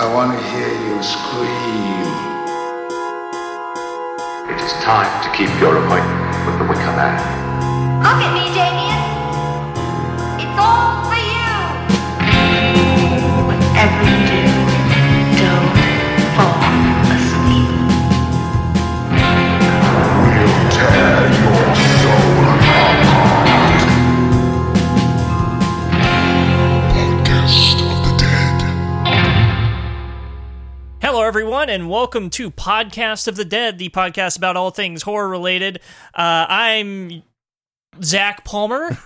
I want to hear you scream. It is time to keep your appointment with the Wicker Man. Look at me, Damien. It's all for you. Whatever everyone, and welcome to Podcast of the Dead, the podcast about all things horror related. Uh, I'm Zach Palmer.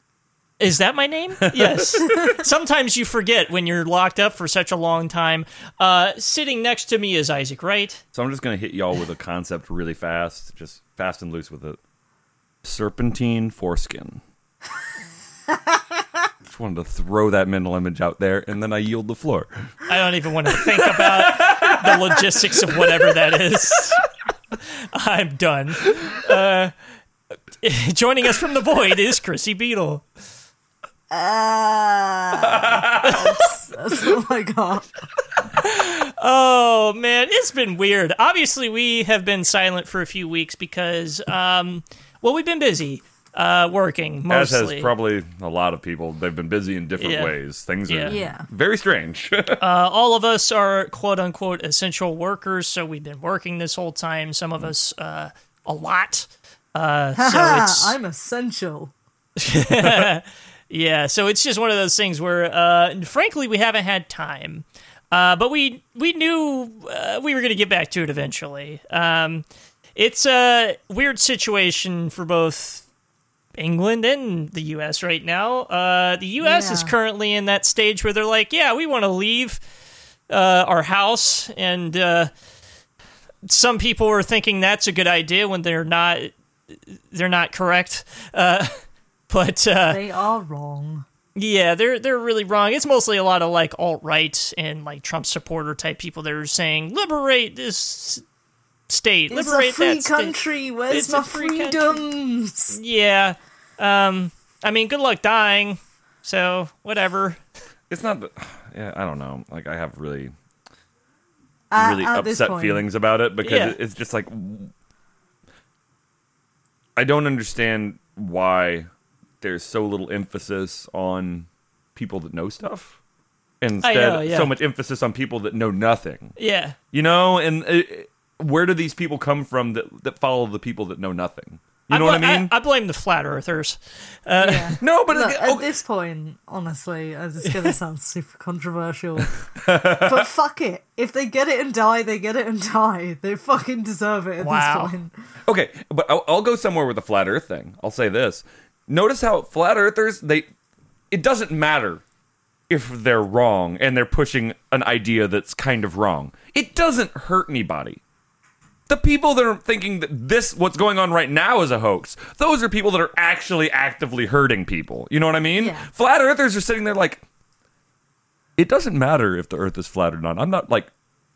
Is that my name? Yes. Sometimes you forget when you're locked up for such a long time. Uh, sitting next to me is Isaac Wright. So I'm just gonna hit y'all with a concept really fast, just fast and loose with it. Serpentine foreskin. just wanted to throw that mental image out there, and then I yield the floor. I don't even want to think about the logistics of whatever that is. I'm done. Uh, joining us from the void is Chrissy Beetle. that's, that's oh my god. Oh man, it's been weird. Obviously, we have been silent for a few weeks because, um, well, we've been busy uh, working As has probably a lot of people. They've been busy in different Yeah. ways. Things Yeah. are Yeah. very strange. uh, all of us are quote unquote essential workers, so we've been working this whole time. Some of us uh, a lot. Uh, so it's I'm essential. yeah, so it's just one of those things where, uh, frankly, we haven't had time. Uh, but we we knew uh, we were going to get back to it eventually. Um, it's a weird situation for both England and the U.S. right now. Uh, the U.S. is currently in that stage where they're like, "Yeah, we want to leave uh, our house," and uh, some people are thinking that's a good idea when they're not. They're not correct. Uh, but uh, They are wrong. yeah, they're they're really wrong. It's mostly a lot of like alt right and like Trump supporter type people that are saying liberate this state, It's liberate a free that state." country. Where's It's my a free country. freedoms? Yeah, um, I mean, good luck dying. So whatever. it's not. that- Yeah, I don't know. Like I have really, At- really at upset feelings about it because Yeah. it's just like I don't understand why there's so little emphasis on people that know stuff. Instead, know, yeah. so much emphasis on people that know nothing. Yeah, You know, and uh, where do these people come from that that follow the people that know nothing? You know what I mean? I, blame the flat earthers. Yeah. no, but Look, at okay, this point, honestly, uh, it's gonna sound super controversial, but fuck it. If they get it and die, they get it and die. They fucking deserve it at Wow. this point. Okay, but I'll, I'll go somewhere with the flat Earth thing. I'll say this: notice how flat Earthers they it doesn't matter if they're wrong and they're pushing an idea that's kind of wrong. It doesn't hurt anybody. The people that are thinking that this what's going on right now is a hoax, those are people that are actually actively hurting people. You know what I mean? Yeah. Flat Earthers are sitting there like it doesn't matter if the earth is flat or not. I'm not like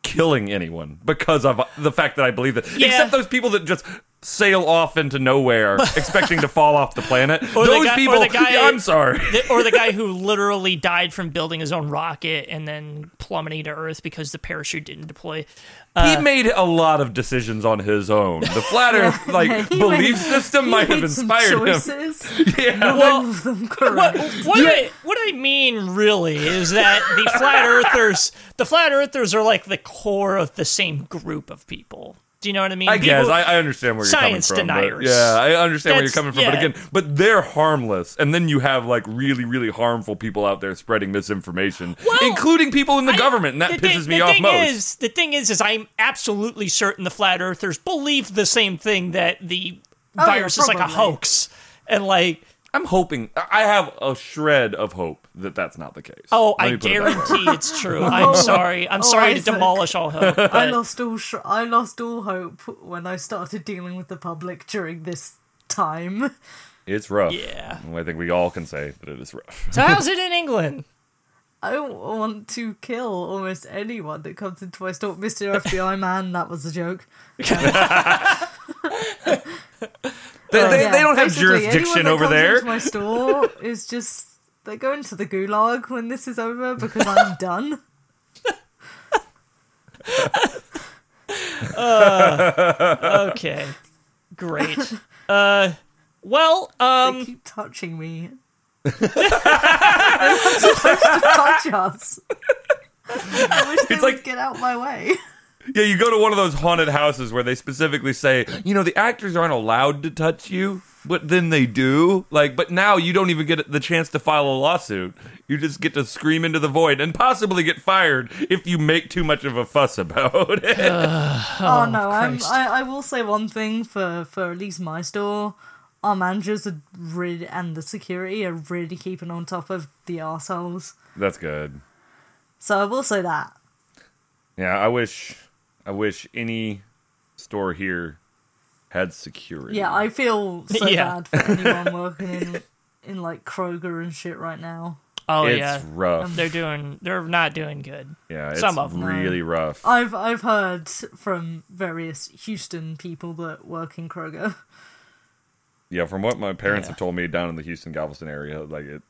killing anyone because of the fact that I believe that. Yeah. Except those people that just sail off into nowhere expecting to fall off the planet. Or the those guy- or people, the guy- yeah, I'm sorry. The- or the guy who literally died from building his own rocket and then plummeting to Earth because the parachute didn't deploy. he uh, made a lot of decisions on his own. The flat Earth like Yeah, he belief made- system might have inspired him. Yeah. None of what correct. what, I, what I mean really is that the flat earthers the flat earthers are like the core of the same group of people. Do you know what I mean? I guess People- I, I understand where you're coming from. but- deniers. yeah, I understand where you're coming from. But again, but they're harmless, and then you have like really, really harmful people out there spreading misinformation, Well, including people in the I- government, and that the pisses thing- me the off thing most. Is, the thing is, is I'm absolutely certain the flat earthers believe the same thing that the Oh, yeah, virus is like a hoax, and like I'm hoping. I have a shred of hope that that's not the case. oh, I me put it guarantee it's true. I'm sorry. I'm Oh, sorry to demolish all hope. I lost all sh- I lost all hope when I started dealing with the public during this time. It's rough. Yeah. I think we all can say that it is rough. So how's it in England? I don't want to kill almost anyone that comes into my store. Mr. FBI man, that was a joke. Oh, they, they, yeah. they don't have jurisdiction over there. My store is just—they go into the gulag when this is over because I'm done. uh, okay, great. Uh, well, um, they keep touching me. They're not supposed to touch us. I wish it's like, get out my way. Yeah, you go to one of those haunted houses where they specifically say, you know, the actors aren't allowed to touch you, but then they do. Like, but now you don't even get the chance to file a lawsuit. You just get to scream into the void and possibly get fired if you make too much of a fuss about it. Oh, oh, no, I'm, I, I will say one thing for, for at least my store. Our managers are really, and the security are really keeping on top of the arseholes. That's good. So I will say that. Yeah, I wish, I wish any store here had security. Yeah, I feel so Yeah. bad for anyone working in, in like Kroger and shit right now. oh yeah. it's yeah. rough. They're doing they're not doing good. yeah, it's some of them. really rough. I've I've heard from various Houston people that work in Kroger. Yeah, from what my parents Yeah. have told me down in the Houston Galveston area, like it,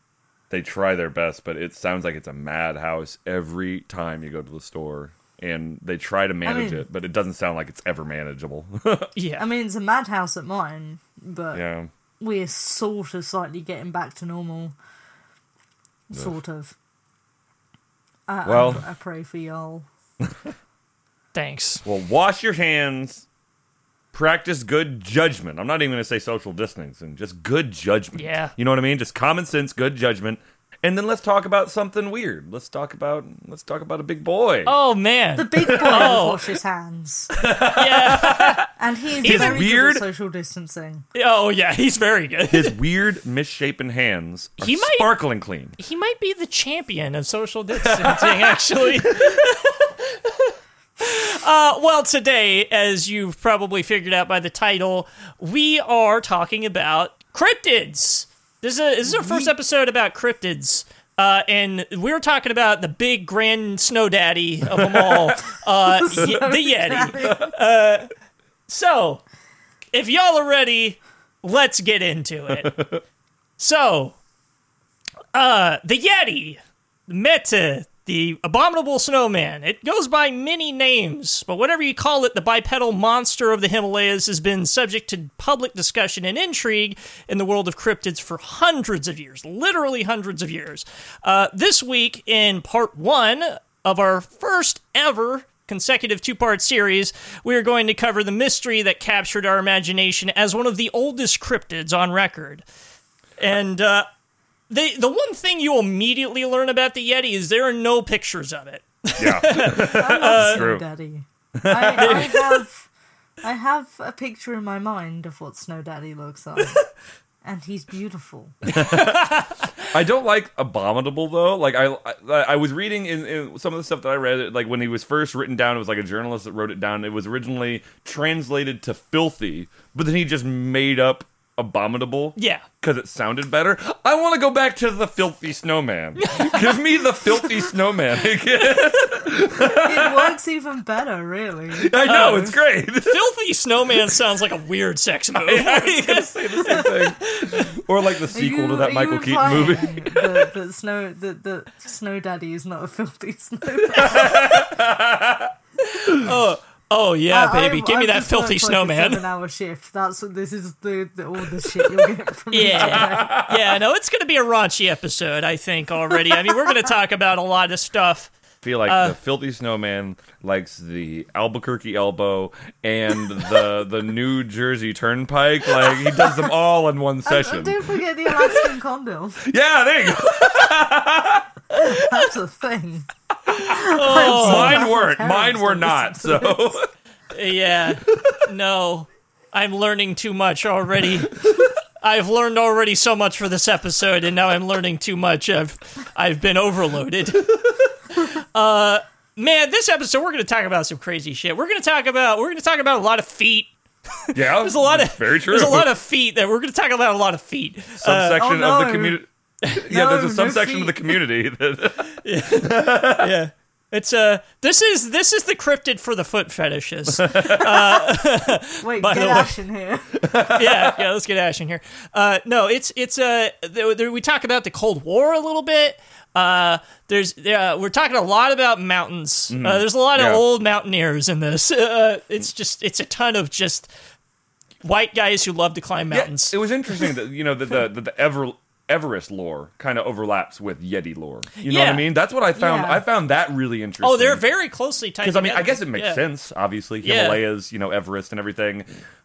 they try their best, but it sounds like it's a madhouse every time you go to the store, and they try to manage mean- it, but it doesn't sound like it's ever manageable. Yeah. I mean, it's a madhouse at mine, but yeah, we're sort of slightly getting back to normal. Sort of. I, Well- I, I pray for y'all. Thanks. well, wash your hands, practice good judgment. I'm not even going to say social distancing, just good judgment. Yeah. you know what I mean? Just common sense, good judgment, and then let's talk about something weird. Let's talk about let's talk about a big boy. Oh man. The big boy Oh. washes hands, yeah. and he is He's very weird. good at social distancing. Oh yeah, he's very good. His weird, misshapen hands are He might- sparkling clean. he might be the champion of social distancing, actually. uh, well, today, as you've probably figured out by the title, we are talking about cryptids. This is, a, this is our first episode about cryptids. Uh, and we were talking about the big grand snow daddy of them all, uh, the Yeti. Uh, so, if y'all are ready, let's get into it. So, uh, the Yeti, Meta, the abominable snowman. It goes by many names, but whatever you call it, the bipedal monster of the Himalayas has been subject to public discussion and intrigue in the world of cryptids for hundreds of years, literally hundreds of years. Uh, this week, in part one of our first ever consecutive two part series, we are going to cover the mystery that captured our imagination as one of the oldest cryptids on record. And uh, the the one thing you immediately learn about the Yeti is there are no pictures of it. Yeah, I love uh, True. Snow Daddy. I, I have I have a picture in my mind of what Snow Daddy looks like. And he's beautiful. I don't like abominable though. Like I, I, I was reading in, in some of the stuff that I read. Like when he was first written down, it was like a journalist that wrote it down. It was originally translated to filthy, but then he just made up abominable. Yeah. because it sounded better. I want to go back to the filthy snowman. Give me the filthy snowman again. It works even better, really. I know it's um, great. Filthy Snowman sounds like a weird sex move. I was gonna say the same thing. Or like the sequel you- to that Michael Keaton movie. implying That, that Snow that, that Snow Daddy is not a filthy snow. oh uh, yeah, I- baby, I've- give me I've that filthy worked, like, a snowman. Seven-hour shift. That's this is. The, the all the shit you'll get from me. Yeah, yeah. No, it's gonna be a raunchy episode. I think already. I mean, we're gonna talk about a lot of stuff. I feel like Uh, the filthy snowman likes the Albuquerque elbow and the the New Jersey Turnpike. Like he does them all in one And session. don't forget the Alaskan condom. Yeah, there you go. That's a thing. Oh, Mine weren't. Mine were don't not. listen to So yeah. No, I'm learning too much already. I've learned already so much for this episode, and now I'm learning too much. I've I've been overloaded. Uh, man, this episode we're going to talk about some crazy shit. We're going to talk about we're going to talk about a lot of feet. yeah, There's a lot of very true. There's a lot of feet that we're going to talk about a lot of feet. subsection Oh, of the no. community. yeah, No, there's a no subsection of the community that yeah. yeah. It's uh this is this is the cryptid for the foot fetishes. Uh, Wait, By get the way- Ash in here. yeah, yeah. Let's get Ash in here. Uh, no, it's it's uh, there, there, we talk about the Cold War a little bit. Uh, there's uh, we're talking a lot about mountains. Uh, there's a lot of old mountaineers in this. Uh, it's just it's a ton of just white guys who love to climb mountains. It was interesting that you know that the the, the Ever, Everest lore kind of overlaps with Yeti lore. You know what I mean? That's what I found. Yeah. I found that really interesting. oh, they're very closely tied. because I mean, I guess it makes Yeah. sense. Obviously, Himalayas, you know, Everest and everything,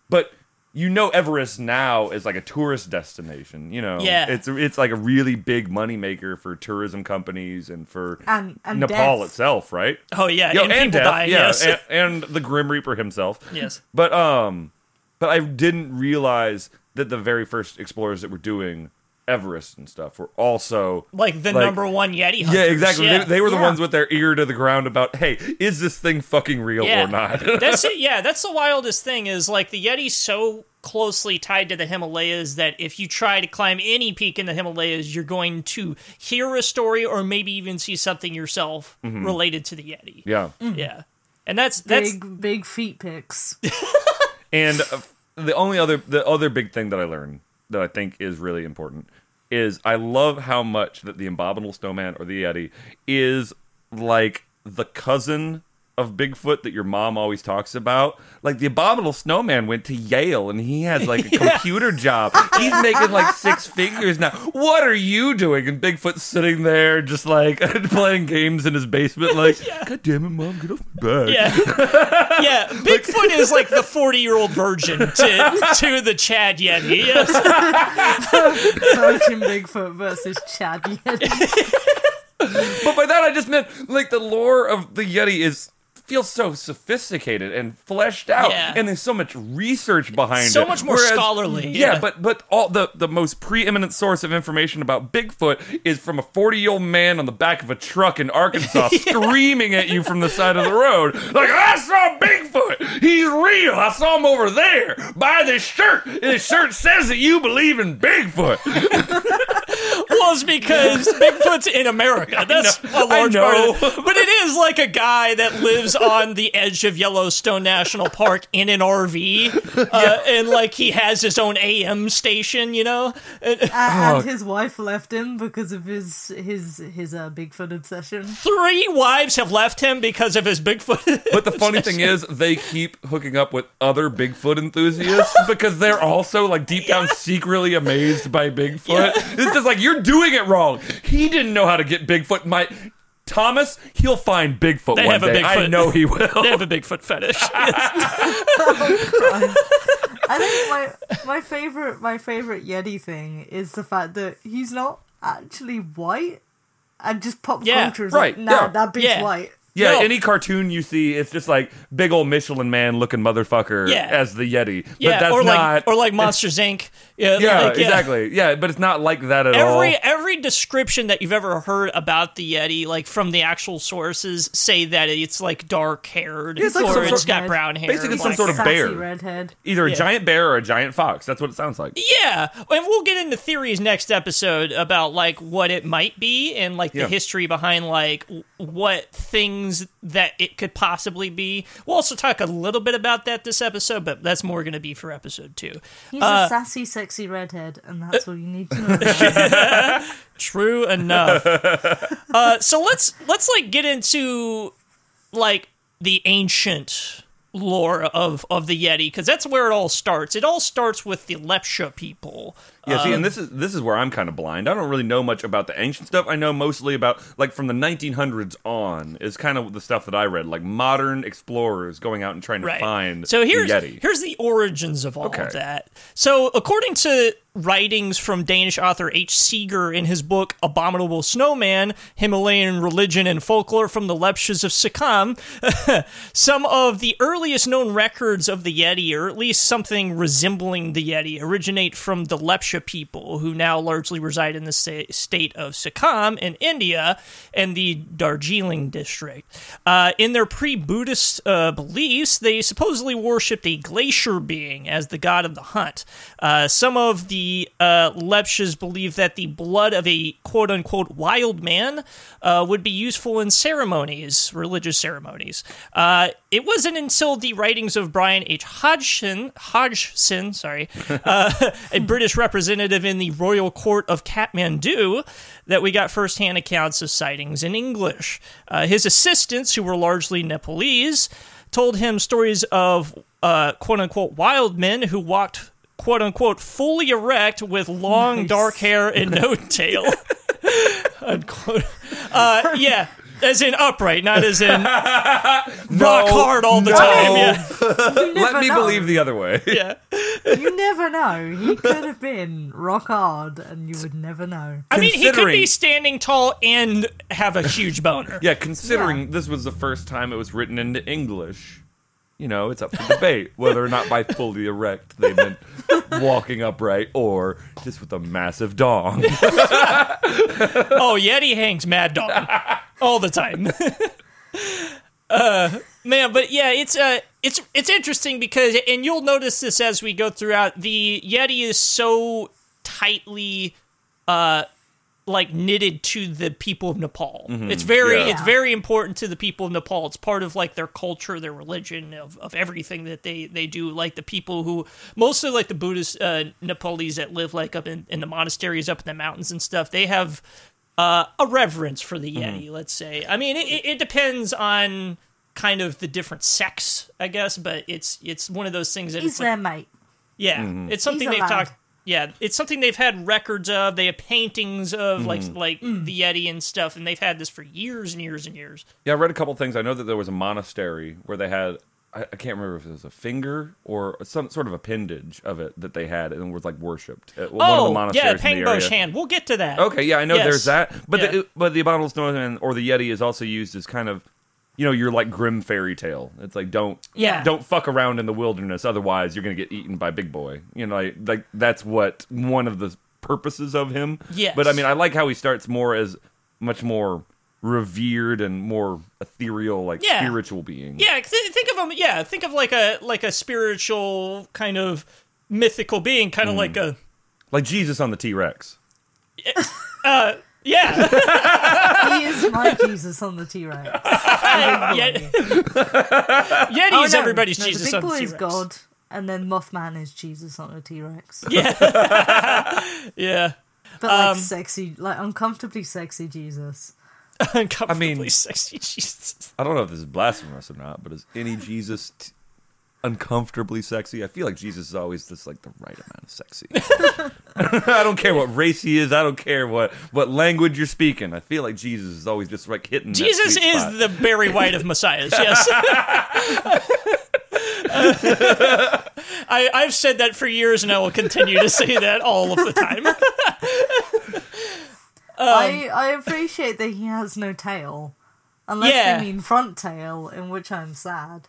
but. You know Everest now is like a tourist destination. You know, Yeah. it's it's like a really big moneymaker for tourism companies and for And- and Nepal death. itself, right? Oh yeah, Yo, and, people death, die. yeah, yes. and, and the Grim Reaper himself. Yes. But um, but I didn't realize that the very first explorers that were doing Everest and stuff were also like the like- number one Yeti. Hunters. yeah, exactly. Yeah. They, they were the Yeah. ones with their ear to the ground about, hey, is this thing fucking real yeah. or not? that's it. Yeah, that's the wildest thing is like the Yeti's so closely tied to the Himalayas that if you try to climb any peak in the Himalayas, you're going to hear a story or maybe even see something yourself related to the Yeti. yeah, Yeah. And that's that's Big, big feet pics. and uh, the only other the other big thing that I learned that I think is really important is I love how much that the abominable snowman or the yeti is like the cousin of Bigfoot that your mom always talks about. Like the abominable snowman went to Yale and he has like a computer job. He's making like six figures now. What are you doing? And Bigfoot's sitting there just like playing games in his basement like, God damn it, mom, get off my back. yeah. yeah, Bigfoot is like the 40-year-old virgin to to the Chad Yeti. Yes. Virgin Bigfoot versus Chad Yeti. But by that I just meant like the lore of the Yeti is feels so sophisticated and fleshed out, Yeah. and there's so much research behind So it. So much more Whereas- scholarly, Yeah, yeah. but but all the the most preeminent source of information about Bigfoot is from a 40 year old man on the back of a truck in Arkansas screaming at you from the side of the road, like I saw Bigfoot. He's real. I saw him over there. Buy this shirt. And this shirt says that you believe in Bigfoot. Well, it's because Bigfoot's in America. That's know, a large I part know. of it. But it is like a guy that lives on the edge of Yellowstone National Park in an RV, uh, and like he has his own AM station. You know, And, Oh. and his wife left him because of his his his uh, Bigfoot obsession. three wives have left him because of his Bigfoot. But the funny thing is, they keep hooking up with other Bigfoot enthusiasts because they're also like deep down secretly amazed by Bigfoot. It's just like you're doing it wrong. He didn't know how to get Bigfoot. My Thomas, he'll find Bigfoot They one have a day. I know he will. they have a Bigfoot fetish. Oh, I think my my favorite my favorite Yeti thing is the fact that he's not actually white, and just pop Yeah, culture is right, like, nah, yeah, that bitch yeah. white. Yeah, No. any cartoon you see, it's just like big old Michelin man looking motherfucker Yeah. as the Yeti. But yeah, that's or like not. or like Monsters Inc. Yeah, yeah, like, exactly. Yeah, but it's not like that at all. Every every description that you've ever heard about the Yeti, like from the actual sources, say that it's like dark haired it's like or some it's sort- got brown hair. basically some like- sort of Sassy bear. redhead. Either a giant bear or a giant fox. That's what it sounds like. Yeah, and we'll get into theories next episode about like what it might be and like Yeah. the history behind like what things that it could possibly be. We'll also talk a little bit about that this episode, but that's more going to be for episode two. He's Uh, a sassy, sexy redhead, and that's all you need to know. True enough. uh, so let's let's like get into like the ancient lore of of the Yeti because that's where it all starts. It all starts with the Lepcha people. Yeah, see, Um, and this is this is where I'm kind of blind. I don't really know much about the ancient stuff. I know mostly about like from the 1900s on is kind of the stuff that I read, like modern explorers going out and trying to Right. find so here's the Yeti. here's the origins of all Okay. of that. So according to writings from Danish author H. Siiger in his book Abominable Snowman: Himalayan Religion and Folklore from the Lepchas of Sikkim, some of the earliest known records of the Yeti, or at least something resembling the Yeti, originate from the Lepcha People who now largely reside in the state of Sikkim in India and the Darjeeling district. Uh, in their pre Buddhist uh, beliefs, they supposedly worshipped a glacier being as the god of the hunt. Uh, some of the uh, Lepchas believe that the blood of a quote unquote wild man uh, would be useful in ceremonies, religious ceremonies. Uh, it wasn't until the writings of Brian H. Hodgson, Hodgson, sorry, uh, a British representative in the Royal Court of Kathmandu, that we got firsthand accounts of sightings in English. Uh, his assistants, who were largely Nepalese, told him stories of uh, quote unquote wild men who walked quote unquote fully erect with long Nice. dark hair and no tail. Unquote. Uh, yeah. As in upright, not as in rock hard all the no. time. Yeah. Let me know. believe the other way. yeah. You never know. He could have been rock hard, and you would never know. I mean, he could be standing tall and have a huge boner. Yeah, considering this was the first time it was written into English, you know, it's up for debate whether or not by fully erect they meant walking upright or just with a massive dong. Oh, Yeti hangs mad dog all the time. uh, man, but yeah, it's uh, it's it's interesting because, and you'll notice this as we go throughout. The Yeti is so tightly, uh, like knitted to the people of Nepal. It's very yeah. it's very important to the people of Nepal. It's part of like their culture, their religion, of, of everything that they they do. Like the people who mostly like the Buddhist uh, Nepalese that live like up in, in the monasteries up in the mountains and stuff. They have uh, a reverence for the Yeti. Let's say. I mean, it, it- it depends on kind of the different sects, I guess, but it's it's one of those things that He's it's like, mate. yeah, Mm-hmm. it's something He's they've allowed. talked. Yeah, it's something they've had records of. They have paintings of like Mm-hmm. like the Yeti and stuff, and they've had this for years and years and years. Yeah, I read a couple things. I know that there was a monastery where they had I, I can't remember if it was a finger or some sort of appendage of it that they had and was like worshipped at one of the oh, yeah, monasteries in the Pangbo area. Shan. We'll get to that. Okay, yeah, I know Yes. there's that, but Yeah. the but the abominable snowman or the yeti is also used as kind of, you know, your like grim fairy tale. It's like don't Yeah. don't fuck around in the wilderness, otherwise you're gonna get eaten by Big Boy. You know, like, like that's what one of the purposes of him. Yes. but I mean, I like how he starts more as much more revered and more ethereal, like Yeah. spiritual being. Yeah, th- think of him. Yeah, think of like a like a spiritual kind of mythical being, kind of Mm. like a like Jesus on the T Rex. yeah. He is my Jesus on the T Rex. Yet- Yeti's everybody's Oh, no, Jesus The on boy the is T-Rex. God, and then Mothman is Jesus on a T Rex. Yeah, yeah. But like Um, sexy, like uncomfortably sexy Jesus. uncomfortably mean- sexy Jesus. I don't know if this is blasphemous or not, but is any Jesus t- uncomfortably sexy? I feel like Jesus is always just like the right amount of sexy. I don't care what race he is. I don't care what what language you're speaking. I feel like Jesus is always just like hitting. that Jesus sweet is spot. the Barry White of Messiahs. Yes. I, I've said that for years, and I will continue to say that all of the time. Um, I I appreciate that he has no tail, unless Yeah. they mean front tail, in which I'm sad.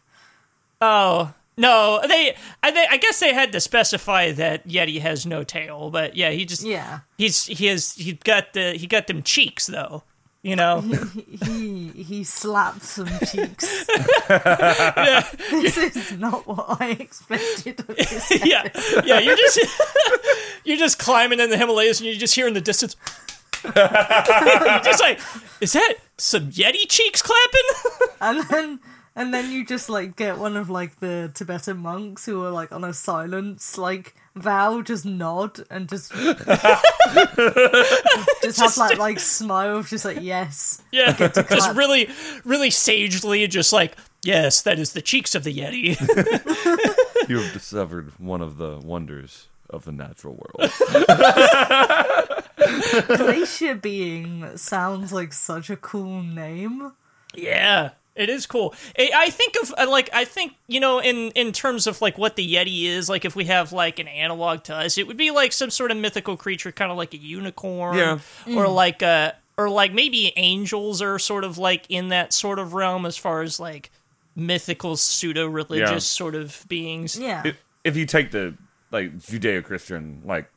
Oh no, they I, they I guess they had to specify that Yeti has no tail, but yeah, he just Yeah, he's he has he got the he got them cheeks though, you know. he he he slapped some cheeks. This is not what I expected of this. yeah, yeah. You're just you're just climbing in the Himalayas, and you just hear in the distance. You're just like, is that some Yeti cheeks clapping? and then and then you just like get one of like the Tibetan monks who are like on a silence like vow, just nod and just just have that like smile, just like yes. yeah, just really, really sagely, just like, yes, that is the cheeks of the Yeti. you have discovered one of the wonders of the natural world. Glacier being sounds like such a cool name. Yeah, it is cool. I I think of uh, like I think you know in in terms of like what the Yeti is like if we have like an analog to us, it would be like some sort of mythical creature, kind of like a unicorn, Yeah. or like a or like maybe angels are sort of like in that sort of realm as far as like mythical pseudo religious Yeah. sort of beings. Yeah. if, if you take the like Judeo-Christian like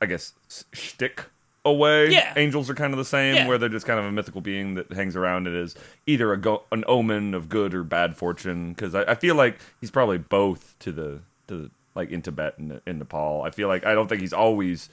I guess, s- shtick away. Yeah. Angels are kind of the same, Yeah. where they're just kind of a mythical being that hangs around and is either a go- an omen of good or bad fortune. Because I, I feel like he's probably both to the to the, like in Tibet and in Nepal. I feel like I don't think he's always.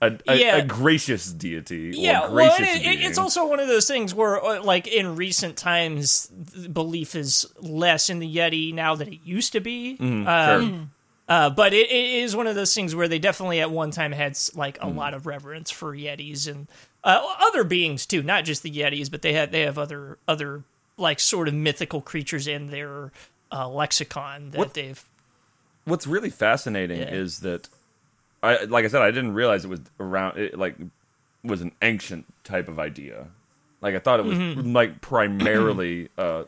A, a, Yeah. a gracious deity. Yeah, or well, it, it- it's also one of those things where, uh, like, in recent times, belief is less in the Yeti now than it used to be. Mm-hmm. Um, Sure. Uh, but it, it is one of those things where they definitely at one time had like a Mm. lot of reverence for Yetis and uh, other beings too, not just the Yetis, but they have they have other other like sort of mythical creatures in their uh, lexicon that What- they've. what's really fascinating Yeah. is that I like I said I didn't realize it was around it like was an ancient type of idea. Like I thought it was Mm-hmm. like primarily uh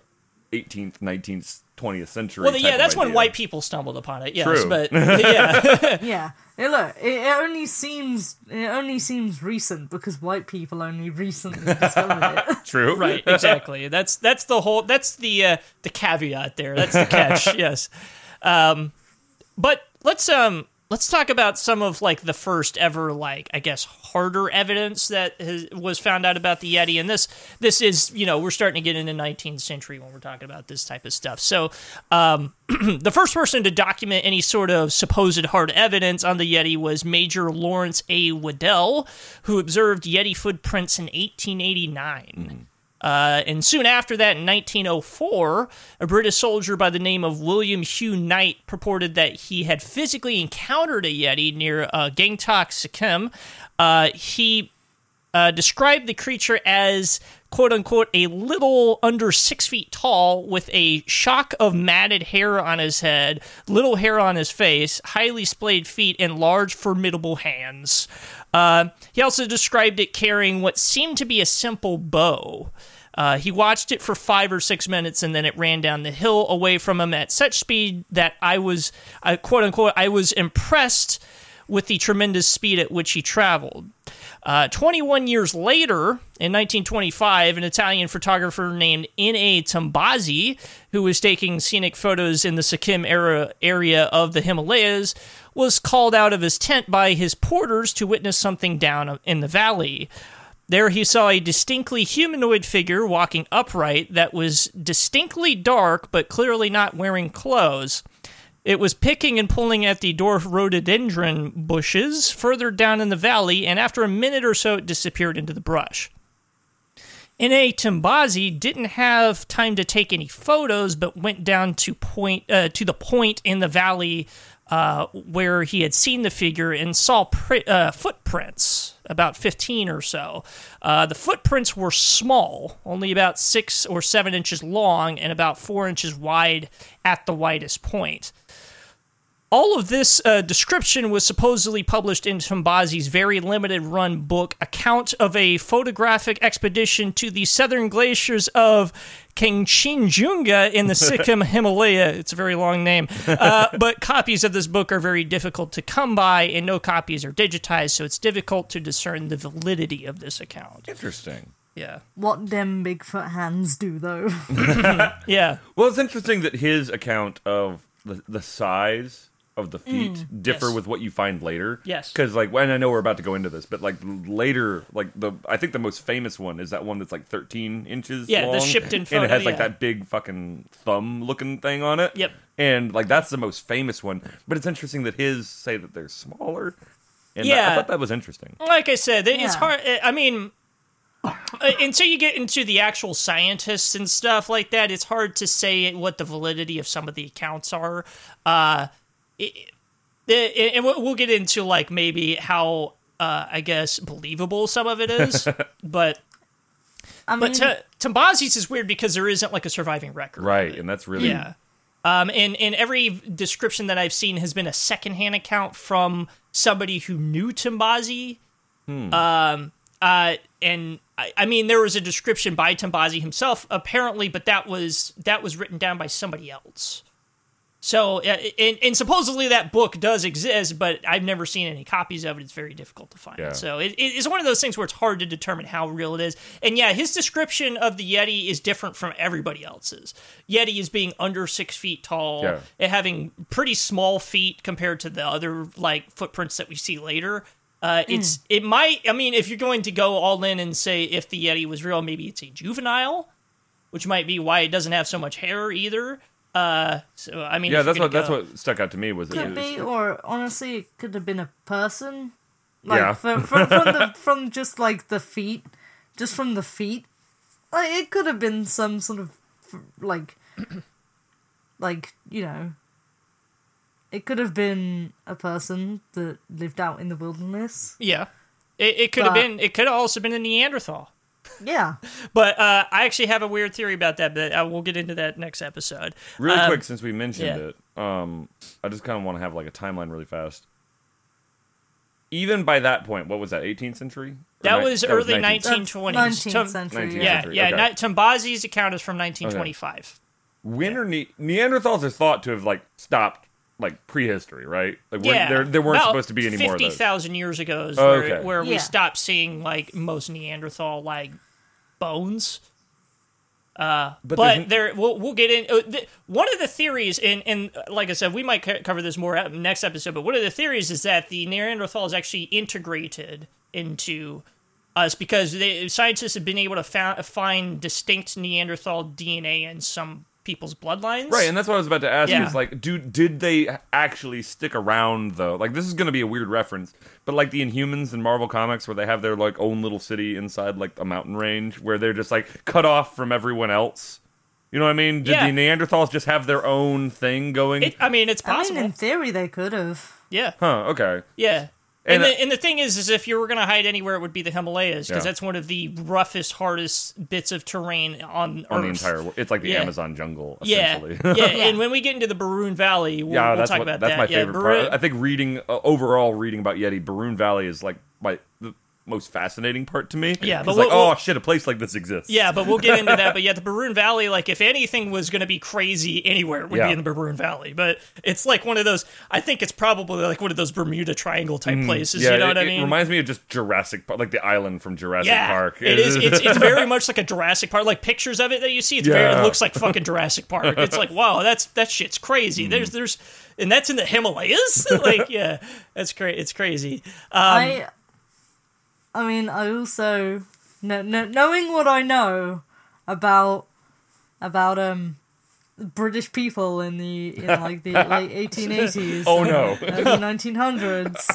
18th, 19th, 20th century. Well, type yeah, of that's when idea. white people stumbled upon it. Yes, True. but yeah, Yeah. Hey, look, it, it only seems it only seems recent because white people only recently discovered it. True. right, exactly. That's that's the whole. That's the uh, the caveat there. That's the catch. yes. Um, but let's um let's talk about some of like the first ever like I guess harder evidence that has, was found out about the Yeti, and this this is you know we're starting to get into 19th century when we're talking about this type of stuff. So um, the first person to document any sort of supposed hard evidence on the Yeti was Major Laurence A. Waddell, who observed Yeti footprints in 1889. Uh, and soon after that, in 1904, a British soldier by the name of William Hugh Knight purported that he had physically encountered a Yeti near uh, Gangtok, Sikkim. Uh, he uh, described the creature as quote unquote a little under six feet tall with a shock of matted hair on his head, little hair on his face, highly splayed feet, and large, formidable hands. Uh, he also described it carrying what seemed to be a simple bow. Uh, he watched it for five or six minutes and then it ran down the hill away from him at such speed that I was, uh, quote unquote, I was impressed with the tremendous speed at which he traveled. Uh, 21 years later, in 1925, an Italian photographer named N.A. Tombazi, who was taking scenic photos in the Sikkim era, area of the Himalayas, was called out of his tent by his porters to witness something down in the valley. There he saw a distinctly humanoid figure walking upright that was distinctly dark but clearly not wearing clothes. It was picking and pulling at the dwarf rhododendron bushes further down in the valley, and after a minute or so, it disappeared into the brush. N.A. Tombazi didn't have time to take any photos, but went down to point uh, to the point in the valley uh, where he had seen the figure and saw uh, footprints, about 15 or so. Uh, the footprints were small, only about six or seven inches long and about four inches wide at the widest point. All of this uh, description was supposedly published in Tombazi's very limited run book, Account of a Photographic Expedition to the Southern Glaciers of Kangchenjunga in the Sikkim Himalaya. It's a very long name. Uh, but copies of this book are very difficult to come by, and no copies are digitized, so it's difficult to discern the validity of this account. Interesting. Yeah. What them Bigfoot hands do, though. Yeah. Well, it's interesting that his account of the, the size of the feet differ Yes. with what you find later. Yes. Because like when I know we're about to go into this, but like later, like the I think the most famous one is that one that's like 13 inches Yeah, the long, Shipton and it has like yeah. that big fucking thumb looking thing on it. Yep. And like that's the most famous one, but it's interesting that his say that they're smaller. And I- I thought that was interesting. like I said, it- it's Yeah. hard. I mean, uh, until you get into the actual scientists and stuff like that, it's hard to say what the validity of some of the accounts are. Uh, it, it, and we'll we'll get into like maybe how uh, I guess believable some of it is, but I mean, but T- Tombazi's is weird because there isn't like a surviving record, Right, and that's really Yeah. Um, and, and every description that I've seen has been a secondhand account from somebody who knew Tombazi. Um, uh, and I, I mean, there was a description by Tombazi himself, apparently, but that was that was written down by somebody else. So, uh, and, and supposedly that book does exist, but I've never seen any copies of it. It's very difficult to find. Yeah. So it, it's one of those things where it's hard to determine how real it is. And yeah, his description of the Yeti is different from everybody else's. Yeti is being under six feet tall, Yeah. and having pretty small feet compared to the other like footprints that we see later. Uh, it's it might. I mean, if you're going to go all in and say if the Yeti was real, maybe it's a juvenile, which might be why it doesn't have so much hair either. Uh, so I mean, Yeah, that's what gonna that's what stuck out to me was it Could was- be, or honestly, it could have been a person. Like Yeah. from from from, the, from just like the feet, just from the feet. Like it could have been some sort of like, like you know. It could have been a person that lived out in the wilderness. Yeah, it, it could have been. It could have also been a Neanderthal. Yeah, But uh, I actually have a weird theory about that, but I we'll get into that next episode. Really Um, quick, since we mentioned yeah. it, um, I just kind of want to have like a timeline really fast. Even by that point, what was that? 18th century? Or That ni- was early 19th? That's 1920s. 19th Tom- century. 19th yeah. Yeah, century, yeah. okay. Not, Tombazi's account is from 1925. When are ne- Neanderthals are thought to have like stopped like prehistory, right? Like Yeah, there there weren't about supposed to be any more of Fifty those. thousand years ago is Oh, where, okay. where we Yeah. stopped seeing like most Neanderthal like bones. Uh, But but, there, we'll, we'll get in. Uh, th- one of the theories, and and like I said, we might co- cover this more at next episode. But one of the theories is that the Neanderthal is actually integrated into us because they, scientists have been able to fa- find distinct Neanderthal DNA in some people's bloodlines. Right, and that's what I was about to ask you. Is like, do did they actually stick around though? Like, this is going to be a weird reference, but like the Inhumans in Marvel Comics, where they have their like own little city inside like a mountain range, where they're just like cut off from everyone else. You know what I mean? Did Yeah. the Neanderthals just have their own thing going? It, I mean, it's I mean, possible. in theory, they could have. yeah. huh? Okay. Yeah. And, And, uh, the, and the thing is, is if you were going to hide anywhere, it would be the Himalayas because Yeah. that's one of the roughest, hardest bits of terrain on On Earth. the entire, wor- it's like the Yeah. Amazon jungle, Yeah, essentially. yeah, and when we get into the Barun Valley, we'll, yeah, we'll that's talk what, about that's that. my yeah, favorite Barun- part. I think reading uh, overall reading about Yeti, Barun Valley is like my the most fascinating part to me. Yeah, but we'll- oh we'll- shit, a place like this exists. yeah, but we'll get into that. But yeah, the Barun Valley, like if anything was going to be crazy anywhere, it would Yeah. be in the Baroon Valley. But it's like one of those. I think it's probably like one of those Bermuda Triangle type places. Mm, Yeah, you know it, what I mean? it reminds me of just Jurassic Park, like the island from Jurassic yeah, Park. it is. It's, it's very much like a Jurassic Park. Like pictures of it that you see, it's very, it looks like fucking Jurassic Park. It's like wow, that's that shit's crazy. Mm. There's there's and that's in the Himalayas. like yeah, that's great. It's crazy. Um, I, I mean, I also kn- kn- knowing what I know about about um British people in the in like the late eighteen eighties. oh no, early nineteen hundreds.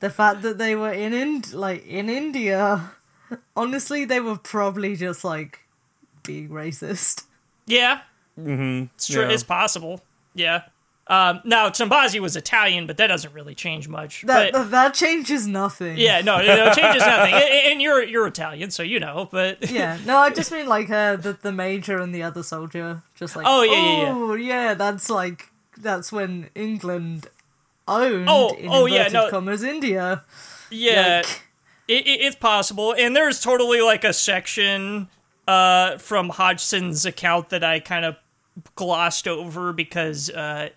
the fact that they were in Ind- like in India, honestly, they were probably just like being racist. yeah, mm-hmm. it's true. Yeah. It's possible. Yeah. Um, now Tombazi was Italian, but that doesn't really change much. That but that, changes nothing. yeah, no, no, no, it changes nothing. And- you're you're Italian, so you know. But Yeah, no, I just mean like uh, the the major and the other soldier, just like Oh, yeah, yeah, yeah. oh yeah, that's like that's when England owned Oh, in oh, yeah, no. commas India. Yeah, Like- it, it, it's possible, and there's totally like a section uh, from Hodgson's account that I kind of glossed over because uh,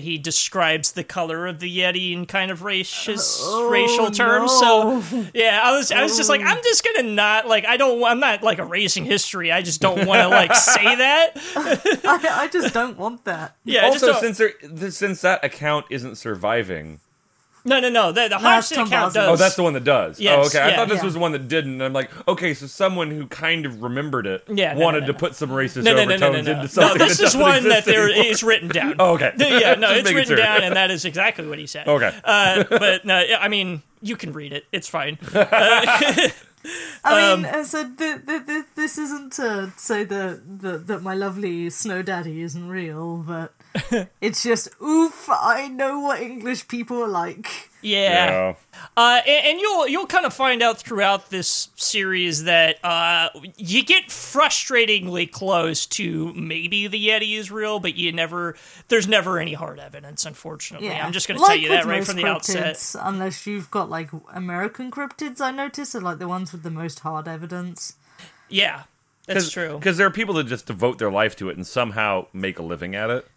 he describes the color of the Yeti in kind of racist oh, racial terms. no. So yeah, I was I was just like, oh. I'm just gonna not like I don't I'm not like erasing history. I just don't want to like say that. I, I just don't want that. Yeah, also since there, since that account isn't surviving. No no no the, the that's Hodgson Tom account Boswell. does. Oh, that's the one that does. Yes, oh, okay. I yeah. thought this Yeah. was the one that didn't. I'm like, okay, so someone who kind of remembered it Yeah, no, wanted no, to no. put some racist no, no, no, overtones no, no, no. into No, something. this that is doesn't one that exist there anymore. is written down. Oh, okay. Yeah, no, Just it's making written sure. down, and that is exactly what he said. Okay. Uh, but no, yeah, I mean, you can read it. It's fine. I Um, mean, uh, so th- th- th- this isn't to say that, that that my lovely snow daddy isn't real, but it's just oof. I know what English people are like. Yeah. Yeah. Uh, and, and you'll you'll kind of find out throughout this series that uh, you get frustratingly close to maybe the Yeti is real, but you never there's never any hard evidence. Unfortunately, Yeah, I'm just going to Like tell you that right from the outset. Unless you've got like American cryptids, I notice are like the ones with the most hard evidence. Yeah, that's true. Because there are people that just devote their life to it and somehow make a living at it.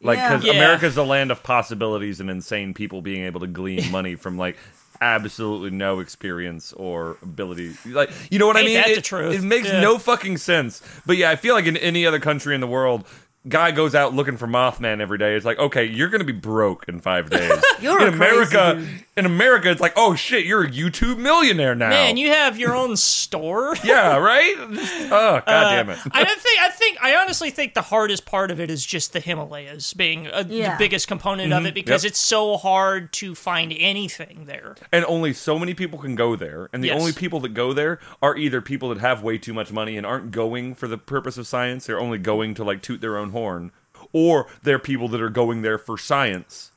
Like, because Yeah. America's a land of possibilities and insane people being able to glean money from like absolutely no experience or ability. Like, you know what I mean? that it, the truth? It makes Yeah. no fucking sense. But yeah, I feel like in any other country in the world, guy goes out looking for Mothman every day. It's like, okay, you're gonna be broke in five days. You're in a crazy America. dude. In America, it's like, oh shit, you're a YouTube millionaire now. Man, you have your own store. yeah, right. Oh god damn it. I don't think. I think. I honestly think the hardest part of it is just the Himalayas being uh the biggest component of it because Mm-hmm. Yep. it's so hard to find anything there. and only so many people can go there and the Yes. only people that go there are either people that have way too much money and aren't going for the purpose of science they're only going to like toot their own horn or they're people that are going there for science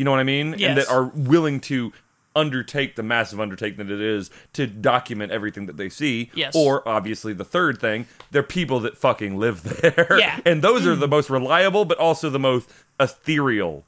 you know what i mean Yes. and that are willing to undertake the massive undertaking that it is to document everything that they see Yes. or obviously the third thing they're people that fucking live there Yeah. and those are the mm. most reliable but also the most ethereal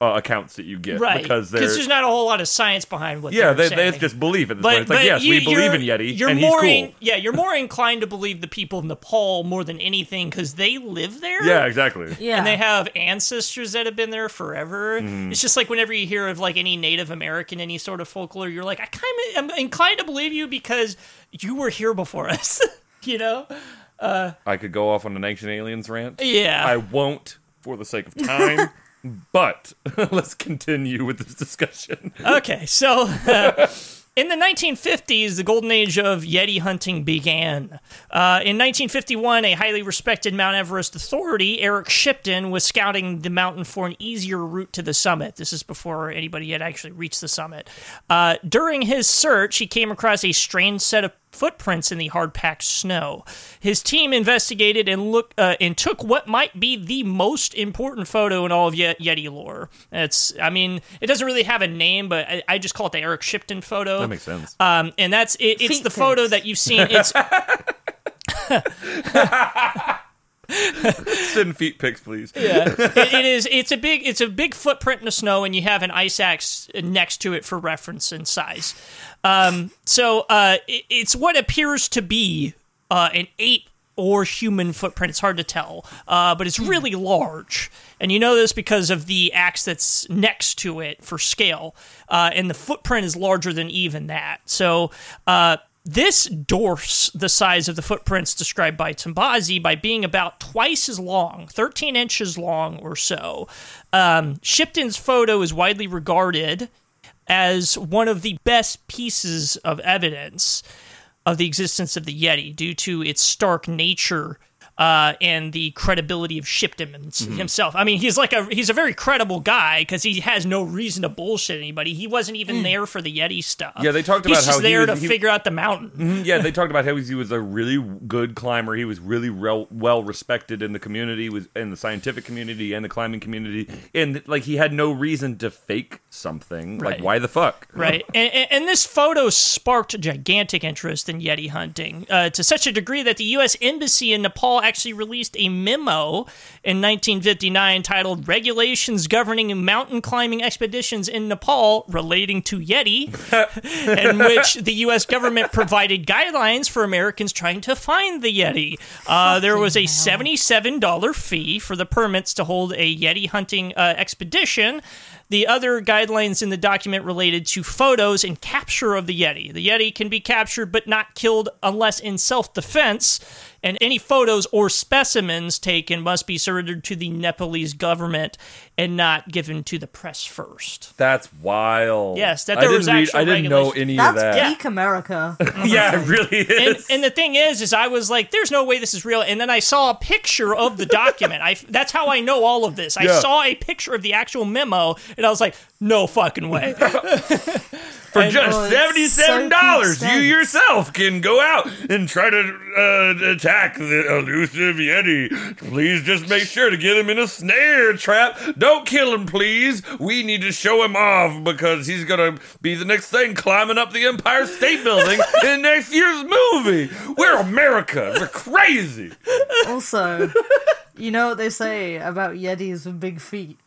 uh, accounts that you get Right. because they're there's not a whole lot of science behind what yeah, they're they, saying. they just believe at this but, point. It's like, but yes, you, we believe in Yeti, You're and he's more cool. in- yeah, you're more inclined to believe the people in Nepal more than anything because they live there. yeah, exactly. Yeah. And they have ancestors that have been there forever. Mm-hmm. It's just like whenever you hear of like any Native American, any sort of folklore, you're like, I kind of am inclined to believe you because you were here before us. you know? I could go off on an ancient aliens rant. Yeah. I won't for the sake of time. But let's continue with this discussion. Okay, so uh, in the 1950s, the golden age of Yeti hunting began. Uh, in 1951, a highly respected Mount Everest authority, Eric Shipton, was scouting the mountain for an easier route to the summit. This is before anybody had actually reached the summit. Uh, during his search, he came across a strange set of footprints in the hard-packed snow. His team investigated and look uh, and took what might be the most important photo in all of Ye- Yeti lore. It's, I mean, it doesn't really have a name, but I, I just call it the Eric Shipton photo. That makes sense. Um, and that's it, it's Feet the photo pics. that you've seen. It's Send feet pics, please. it, it is it's a big it's a big footprint in the snow, and you have an ice axe next to it for reference and size. Um, so uh, it, it's what appears to be uh, an ape or human footprint. It's hard to tell, uh, but it's really large, and you know this because of the axe that's next to it for scale, uh, and the footprint is larger than even that. So. Uh, this dwarfs the size of the footprints described by Tombazi by being about twice as long, 13 inches long or so. Um, Shipton's photo is widely regarded as one of the best pieces of evidence of the existence of the Yeti due to its stark nature. Uh, and the credibility of Shipton him- himself. I mean, he's like a he's a very credible guy because he has no reason to bullshit anybody. He wasn't even there for the Yeti stuff. Yeah, they talked he's about just how he there was- to he- figure out the mountain. Mm, yeah, they talked about how he was a really good climber. He was really rel- well respected in the community, was in the scientific community and the climbing community, and like he had no reason to fake something. Right. Like, why the fuck? Right, and, and, and this photo sparked gigantic interest in Yeti hunting uh, to such a degree that the U.S. Embassy in Nepal actually released a memo in 1959 titled "Regulations Governing Mountain Climbing Expeditions in Nepal Relating to Yeti," in which the U.S. government provided guidelines for Americans trying to find the Yeti. Uh, there was a seventy-seven dollar fee for the permits to hold a Yeti hunting uh, expedition. The other guidelines in the document related to photos and capture of the Yeti. The Yeti can be captured but not killed unless in self defense, and any photos or specimens taken must be surrendered to the Nepalese government and not given to the press first. That's wild. Yes, that I there didn't was read- actual I didn't know regulation. any That's of that. peak America. yeah, it really And, is. and the thing is, is I was like, "There's no way this is real." And then I saw a picture of the document. I that's how I know all of this. I Yeah. saw a picture of the actual memo, and I was like, "No fucking way." For And- just Oh, it's seventy-seven dollars, so you yourself can go out and try to uh, attack the elusive Yeti. Please just make sure to get him in a snare trap. Don't kill him, please. We need to show him off because he's gonna be the next thing climbing up the Empire State Building in next year's movie. We're America. We're crazy. Also, you know what they say about Yetis with big feet?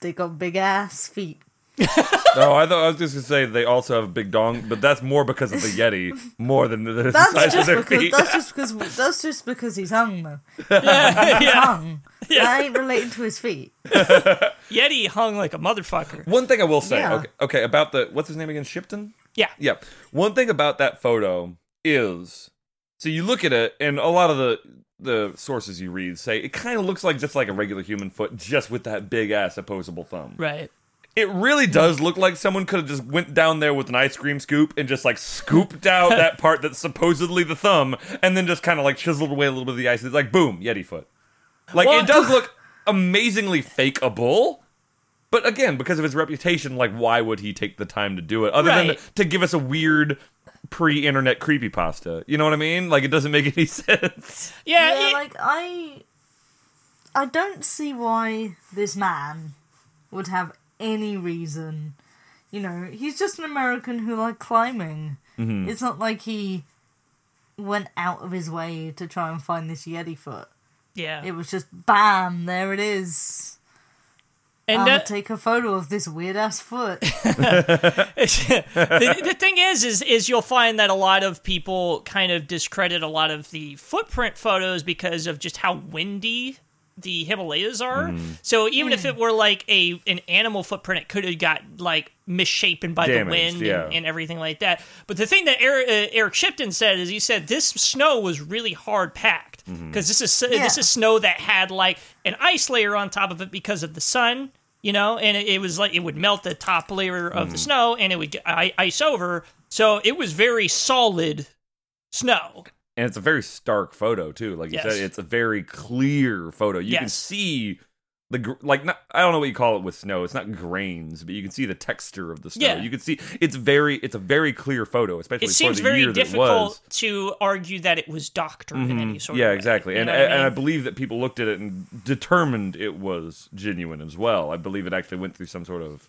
They got big ass feet. No, I thought I was just gonna say they also have a big dong, but that's more because of the Yeti, more than the, the That's size of just their because feet. that's just because that's just because he's hung though. yeah. He's hung. That ain't related to his feet. Yeti hung like a motherfucker. One thing I will say, Yeah. okay, okay, about the what's his name again, Shipton? Yeah. Yeah. One thing about that photo is, so you look at it, and a lot of the the sources you read say it kind of looks like just like a regular human foot, just with that big ass opposable thumb. Right. It really does look like someone could have just went down there with an ice cream scoop and just like scooped out that part that's supposedly the thumb, and then just kind of like chiseled away a little bit of the ice. It's like boom, Yeti foot. Like Well, it does look amazingly fakeable. But again, because of his reputation, like why would he take the time to do it other than to give us a weird pre-internet creepypasta? You know what I mean? Like it doesn't make any sense. Yeah. yeah, it- like I, I don't see why this man would have any reason. You know, he's just an American who like climbing. Mm-hmm. It's not like he went out of his way to try and find this Yeti foot. yeah. It was just bam, there it is. and I'm uh, take a photo of this weird ass foot. the, the thing is, is is you'll find that a lot of people kind of discredit a lot of the footprint photos because of just how windy the Himalayas are. Mm. So even if it were like a an animal footprint, it could have got like misshapen by Damaged, the wind yeah. and, and everything like that. But the thing that Eric, uh, Eric Shipton said is he said this snow was really hard packed Mm-hmm. because this is this is snow that had like an ice layer on top of it because of the sun. You know, and it, it was like it would melt the top layer of Mm. the snow, and it would get ice over. So it was very solid snow. And it's a very stark photo too. Like you Yes. said, it's a very clear photo. You can see the like not, I don't know what you call it with snow. It's not grains, but you can see the texture of the snow. Yeah. You can see it's very it's a very clear photo, especially It seems very difficult to argue that it was doctored in mm-hmm. any sort Yeah, of way. exactly. And I and I believe that people looked at it and determined it was genuine as well. I believe it actually went through some sort of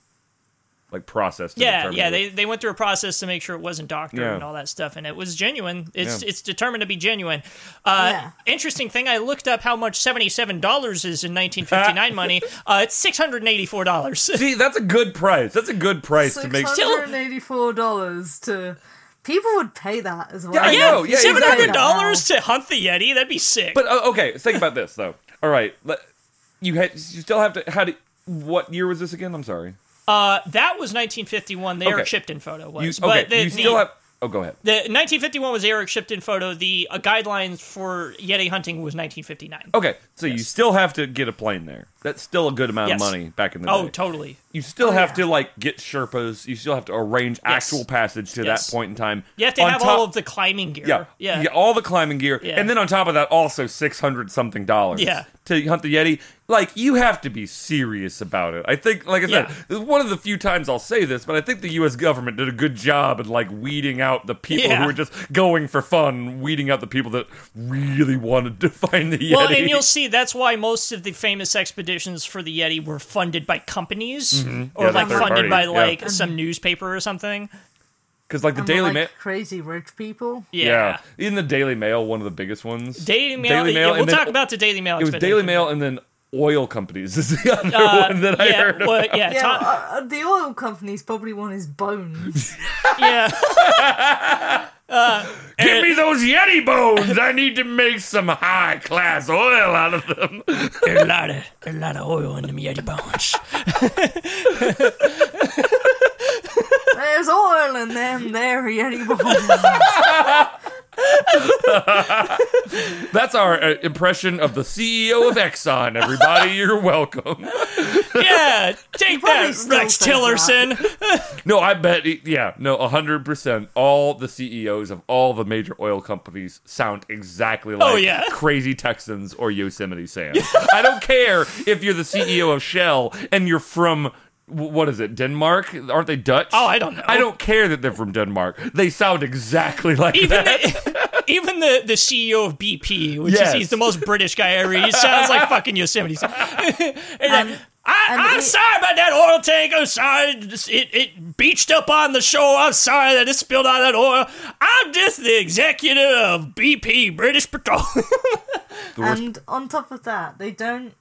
like process. To yeah, determine yeah, it. they they went through a process to make sure it wasn't doctored Yeah. and all that stuff, and it was genuine. It's Yeah. it's determined to be genuine. Uh, Yeah. Interesting thing, I looked up how much seventy seven dollars is in nineteen fifty nine money. Uh, it's six hundred and eighty four dollars. See, that's a good price. That's a good price to Six make. Six hundred and eighty four dollars to people would pay that as well. Yeah, I yeah, know, yeah, seven exactly. hundred dollars to hunt the yeti. That'd be sick. But uh, okay, think about this though. All right, let, you had you still have to. How do? What year was this again? I'm sorry. Uh, that was nineteen fifty one. The Eric Okay. Shipton photo was. You, but okay, the, you the- still have. Oh, go ahead. The 1951 was Eric Shipton photo. The uh, guidelines for Yeti hunting was 1959. Okay, so you still have to get a plane there. That's still a good amount Yes. of money back in the day. Oh, day. totally. you still oh, have yeah. to like get Sherpas. You still have to arrange Yes. actual passage to Yes. that point in time. You have to On have top- all of the climbing gear. Yeah, yeah, all the climbing gear, Yeah. and then on top of that, also six hundred something dollars. Yeah. to hunt the yeti. Like you have to be serious about it. I think, like I said, Yeah. one of the few times I'll say this, but I think the U.S. government did a good job in like weeding out the people who were just going for fun, weeding out the people that really wanted to find the yeti. Well, and you'll see that's why most of the famous expeditions for the Yeti were funded by companies or Mm-hmm. Yeah, like funded party, by yeah. like some newspaper or something. because like the And Daily like Mail. crazy rich people. Yeah. yeah, in the Daily Mail, one of the biggest ones. Daily Mail. yeah, we'll and then- talk about the Daily Mail. It was. Daily Mail, and then oil companies is the other Uh, one that I yeah, heard. well, about. yeah, Yeah, Tom- uh, uh, the oil companies probably want his bones. yeah. Uh, Give me those Yeti bones. I need to make some high class oil out of them. There's a lot of there's a lot of oil in them Yeti bones. There's oil in them there Yeti bones. That's our uh, impression of the CEO of Exxon. Everybody, you're welcome. Yeah, take probably that, still Rex says Tillerson. No, I bet. it- Yeah, no, hundred percent. All the CEOs of all the major oil companies sound exactly like Oh, yeah. crazy Texans or Yosemite Sam. I don't care if you're the CEO of Shell and you're from. Wh- What is it? Denmark? Aren't they Dutch? Oh, I don't know. I don't care that they're from Denmark. They sound exactly like Even that. the, even the, the CEO of BP, which Yes. is he's the most British guy ever. He sounds like fucking Yosemite. Sam. and um, then, I, and I'm it- sorry about that oil tank. I'm sorry it, it beached up on the shore. I'm sorry that it spilled out that oil. I'm just the executive of BP, British Petroleum. and on top of that, they don't,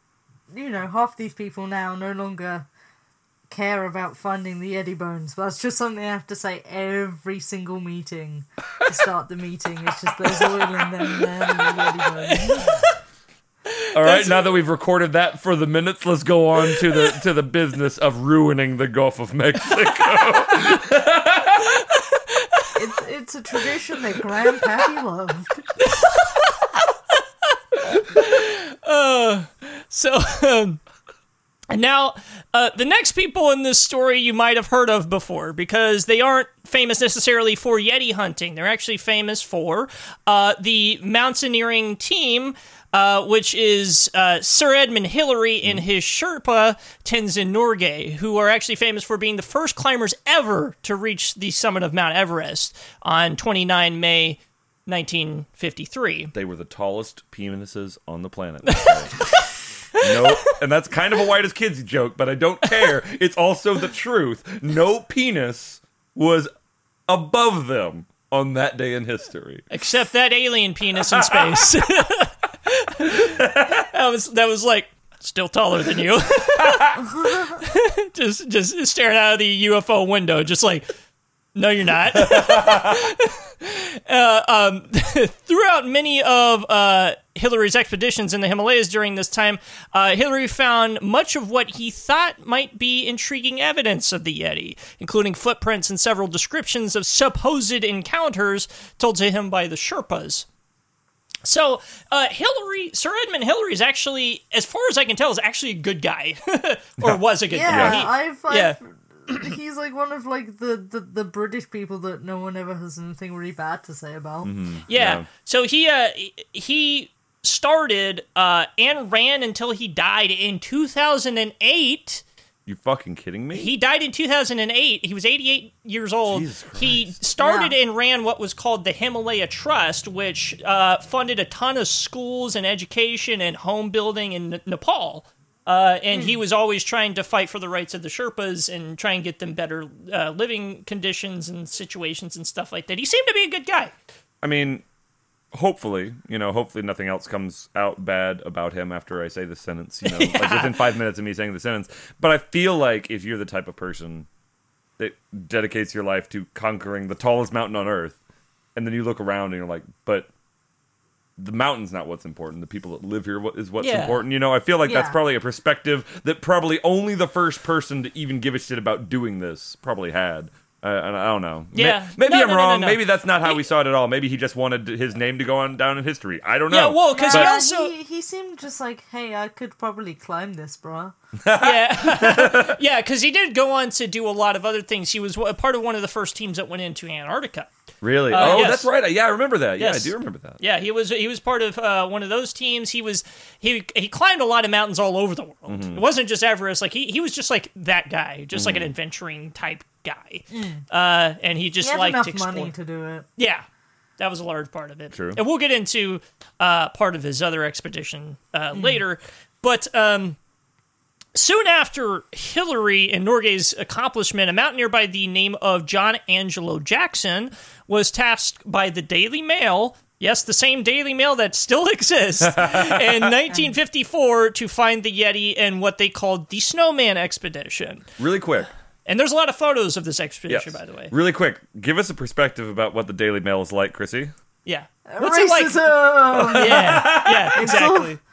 you know, half these people now no longer care about finding the Yeti bones. But that's just something I have to say every single meeting to start the meeting. It's just there's oil in them there and the Yeti bones. All right, now that we've recorded that for the minutes, let's go on to the to the business of ruining the Gulf of Mexico. It's it's a tradition that Grandpappy loved. So, um, and now uh, the next people in this story you might have heard of before because they aren't famous necessarily for Yeti hunting. They're actually famous for uh, the mountaineering team. Uh, which is uh, Sir Edmund Hillary and his Sherpa Tenzing Norgay, who are actually famous for being the first climbers ever to reach the summit of Mount Everest on 29 May 1953. They were the tallest penises on the planet. no, and that's kind of a white as kids joke, but I don't care. It's also the truth. No penis was above them on that day in history. except that alien penis in space. that was that was like still taller than you. just just staring out of the UFO window, just like, no, you're not. uh, um, throughout many of uh, Hillary's expeditions in the Himalayas during this time, uh, Hillary found much of what he thought might be intriguing evidence of the Yeti, including footprints and several descriptions of supposed encounters told to him by the Sherpas. So, uh, Hillary, Sir Edmund Hillary is actually, as far as I can tell, is actually a good guy, or was a good Yeah, guy. He- I've, I've yeah. he's like one of like the, the the British people that no one ever has anything really bad to say about. Yeah. Yeah. So he uh he started uh and ran until he died in 2008. You fucking kidding me? He died in 2008. He was 88 years old. Jesus He started Yeah. and ran what was called the Himalaya Trust, which uh, funded a ton of schools and education and home building in N- Nepal. Uh, and he was always trying to fight for the rights of the Sherpas and try and get them better uh, living conditions and situations and stuff like that. He seemed to be a good guy. I mean, hopefully, you know, hopefully nothing else comes out bad about him after I say the sentence, you know, like within five minutes of me saying the sentence. But I feel like if you're the type of person that dedicates your life to conquering the tallest mountain on earth, and then you look around and you're like, but the mountain's not what's important. The people that live here what- is what's Yeah. important. You know, I feel like that's probably a perspective that probably only the first person to even give a shit about doing this probably had. Uh, and I don't know. May- Yeah. maybe No, I'm no, no, no, wrong. no. Maybe that's not how we saw it at all. Maybe he just wanted his name to go on down in history. I don't know. Yeah, well, because he also he, he seemed just like, hey, I could probably climb this, bro. yeah, yeah, because he did go on to do a lot of other things. He was a part of one of the first teams that went into Antarctica. really? Uh, oh, yes. that's right. Yeah, I remember that. Yeah, I do remember that. Yeah, he was he was part of uh, one of those teams. He was he he climbed a lot of mountains all over the world. Mm-hmm. It wasn't just Everest. Like he he was just like that guy, just like an adventuring type guy. Uh, and he He just had liked enough to explore. money to do it. Yeah, that was a large part of it. True. And we'll get into uh, part of his other expedition uh, Mm. later. But um, soon after Hillary and Norgay's accomplishment, a mountaineer by the name of John Angelo Jackson was tasked by the Daily Mail. Yes, the same Daily Mail that still exists in 1954 to find the Yeti and what they called the Snowman Expedition. Really quick. And there's a lot of photos of this Yes. expedition, by the way. Really quick. Give us a perspective about what the Daily Mail is like, Chrissy. Yeah. What's it like? Racism! Yeah, yeah, exactly.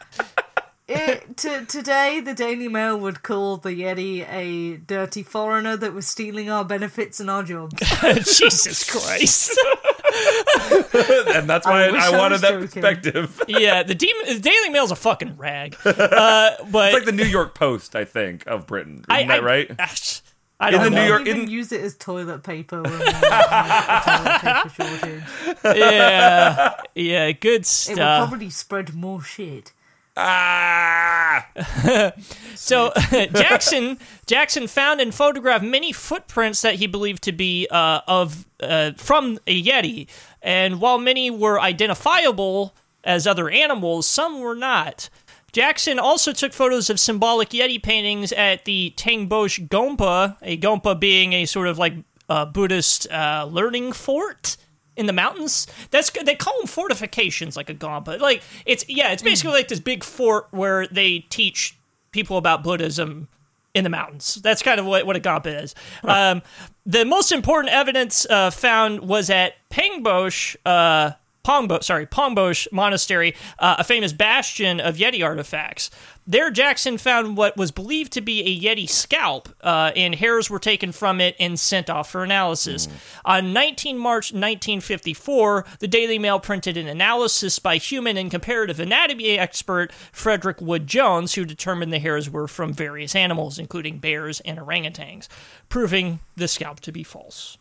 It, to, today, the Daily Mail would call the Yeti a dirty foreigner that was stealing our benefits and our jobs. Jesus Christ. and that's why I, wish I I wanted that joking. perspective. yeah, the, Dem- the Daily Mail's a fucking rag. Uh, but It's like the New York Post, I think, of Britain. Isn't I, that I, right? I, I In don't the know. New York- even in- use it as toilet paper when we toilet paper shortage. yeah, yeah, good stuff. It would probably spread more shit. Ah! So Jackson Jackson found and photographed many footprints that he believed to be uh, of uh, from a yeti, and while many were identifiable as other animals, some were not. Jackson also took photos of symbolic yeti paintings at the Tangbosh Gompa, a Gompa being a sort of like uh, Buddhist uh, learning fort in the mountains. That's they call them fortifications, like a Gompa. Like it's yeah, it's basically like this big fort where they teach people about Buddhism in the mountains. That's kind of what, what a Gompa is. Um, the most important evidence uh, found was at Pangbosh, uh, Pongbo, sorry, Pongbosh Monastery, uh, a famous bastion of Yeti artifacts. There, Jackson found what was believed to be a Yeti scalp, uh, and hairs were taken from it and sent off for analysis. On 19 March 1954, the Daily Mail printed an analysis by human and comparative anatomy expert Frederick Wood Jones, who determined the hairs were from various animals, including bears and orangutans, proving the scalp to be false.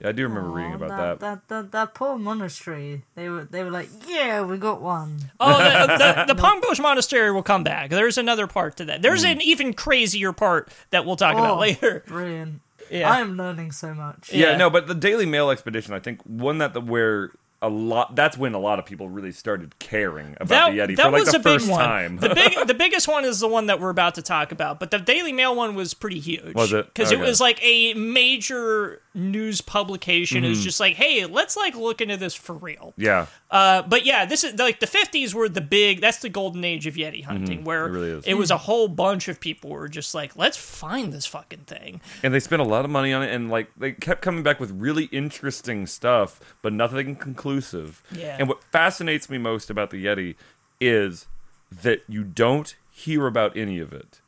Yeah, I do remember reading about that, that. that, that, that poor monastery. They were they were like, yeah, we got one. Oh, the, uh, the, the Pongbosh Monastery will come back. There's another part to that. There's hmm. an even crazier part that we'll talk about Oh, later. Brilliant. Yeah. I am learning so much. Yeah, Yeah. no, but the Daily Mail expedition, I think, one that the where a lot. That's when a lot of people really started caring about that, the Yeti that for like was the a big one. time. the big, the biggest one is the one that we're about to talk about. But the Daily Mail one was pretty huge. Was it? Because it was like a major news publication. It was just like, hey, let's like look into this for real. yeah, Uh, but yeah, this is like the fifties were the big. That's the golden age of Yeti hunting, where Mm-hmm. It really it was a whole bunch of people were just like, let's find this fucking thing. and they spent a lot of money on it, and like they kept coming back with really interesting stuff, but nothing conclusive. Yeah. And what fascinates me most about the Yeti is that you don't hear about any of it,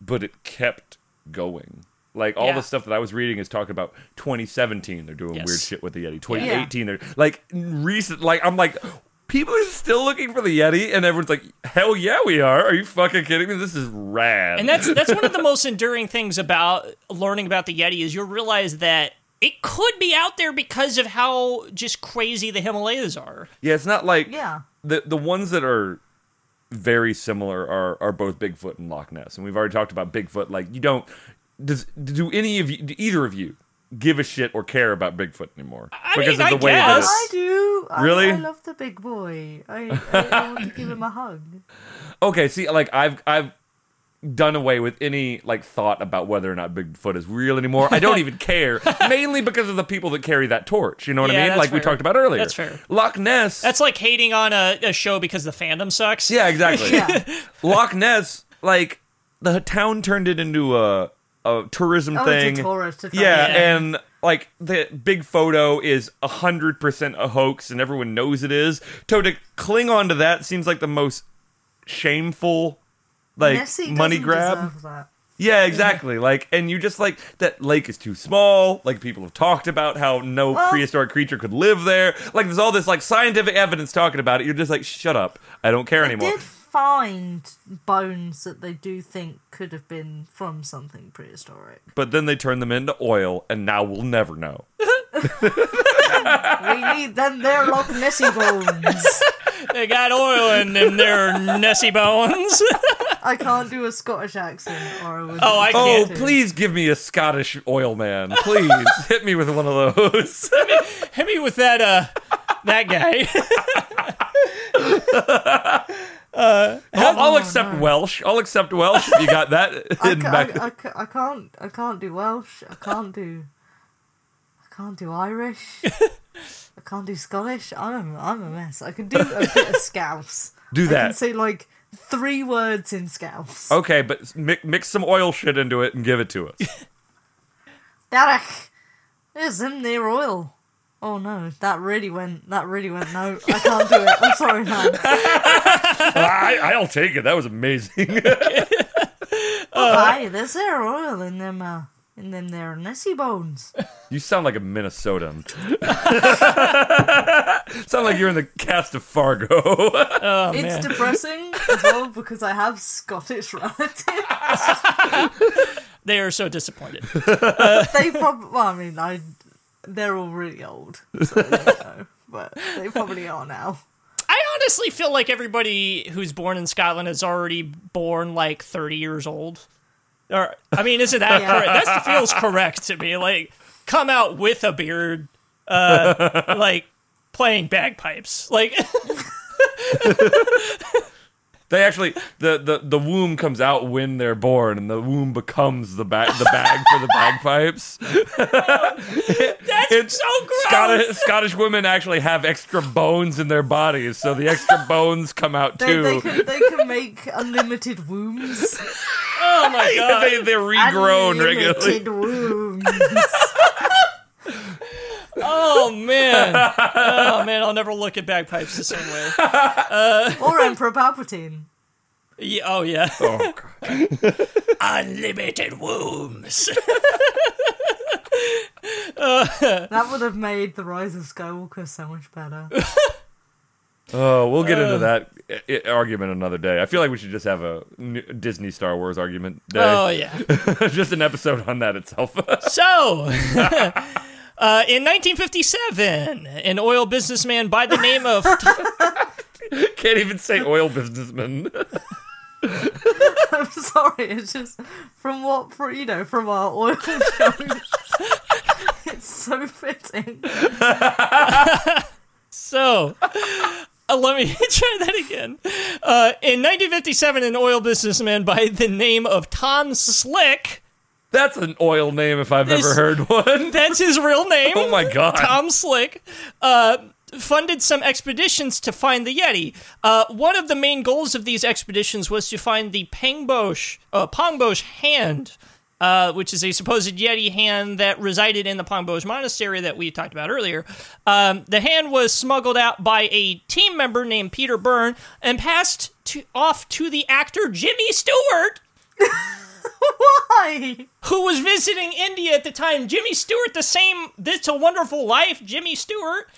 but it kept going. Like all Yeah. the stuff that I was reading is talking about 2017. They're doing Yes. weird shit with the Yeti. 2018. They're like recent. Like I'm like. People are still looking for the Yeti, and everyone's like, "Hell yeah, we are! Are you fucking kidding me? This is rad." And that's that's one of the most enduring things about learning about the Yeti is you'll realize that it could be out there because of how just crazy the Himalayas are. Yeah, it's not like Yeah. the the ones that are very similar are are both Bigfoot and Loch Ness, and we've already talked about Bigfoot. Like you don't does do any of you do either of you give a shit or care about Bigfoot anymore I mean, I way guess. I do. Really? I love the big boy. I, I, I want to give him a hug. Okay, see, like I've I've done away with any like thought about whether or not Bigfoot is real anymore. I don't even care, mainly because of the people that carry that torch. You know what Yeah, I mean? that's Like we talked about earlier. That's fair. Loch Ness. That's like hating on a, a show because the fandom sucks. Yeah, exactly. Yeah. Loch Ness, like the town turned it into a a tourism Oh, thing. a tourist yeah, and like the big photo is a hundred percent a hoax, and everyone knows it is. So to cling on to that seems like the most shameful, like Nessie money grab. Yeah, exactly. Like, and you just like that lake is too small. Like people have talked about how no Well- prehistoric creature could live there. Like there's all this like scientific evidence talking about it. You're just like, shut up. I don't care anymore. Did find bones that they do think could have been from something prehistoric. But then they turn them into oil, and now we'll never know. we need them there Loch Nessie bones. They got oil in them their Nessie bones. I can't do a Scottish accent, or I would. Oh, I Oh, can't. please give me a Scottish oil man. Please hit me with one of those. Hit me with that uh that guy. Uh, I'll, I'll oh, accept Welsh. I'll accept Welsh if you got that I, hidden ca- back. I, I, ca- I can't. I can't do Welsh. I can't do. I can't do Irish. I can't do Scottish. I'm a, I'm a mess. I can do a bit of Scouse. Do I can that. say like three words in Scouse. Okay, but mix, mix some oil shit into it and give it to us. Derek, is in there oil. Oh no, that really went. That really went. No, I can't do it. I'm sorry, man. I, I'll take it. That was amazing. Oh, hi, there's there oil in them. Uh, in them there Nessie bones. you sound like a Minnesotan. sound like you're in the cast of Fargo. it's depressing as well because I have Scottish relatives. they are so disappointed. they probably. Well, I mean, I. They're all really old, so know, but they probably are now. I honestly feel like everybody who's born in Scotland is already born like 30 years old. Or I mean, isn't that Yeah. correct? That feels correct to me. Like come out with a beard, uh, like playing bagpipes. Like They actually the, the the womb comes out when they're born, and the womb becomes the bag the bag for the bagpipes. that's It's so gross. Scottish Scottish women actually have extra bones in their bodies, so the extra bones come out They, too. they can they can make unlimited wombs. oh my god. they, they're regrown regularly. Unlimited wombs. Oh man. Oh man, I'll never look at bagpipes the same way. Uh, or Emperor Palpatine. Yeah, oh yeah. Oh, God. Unlimited wombs. Uh, that would have made the Rise of Skywalker so much better. Oh, we'll get into uh. that i- i- argument another day. I feel like we should just have a n- Disney Star Wars argument day. Oh yeah. just an episode on that itself. So, uh, in 1957, an oil businessman by the name of Can't even say oil businessman. I'm sorry, it's just from what, for you know, from our oil show. it's so fitting. so. Uh, let me try that again. Uh, in 1957, an oil businessman by the name of Tom Slick. That's an oil name if I've This- ever heard one. That's his real name. Oh my god. Tom Slick, uh, funded some expeditions to find the Yeti. Uh, one of the main goals of these expeditions was to find the Pangbosh, uh, Pongbosh hand, uh, which is a supposed Yeti hand that resided in the Pongbosh monastery that we talked about earlier. Um, the hand was smuggled out by a team member named Peter Byrne and passed to, off to the actor Jimmy Stewart Why? who was visiting India at the time. Jimmy Stewart, the same It's a Wonderful Life, Jimmy Stewart,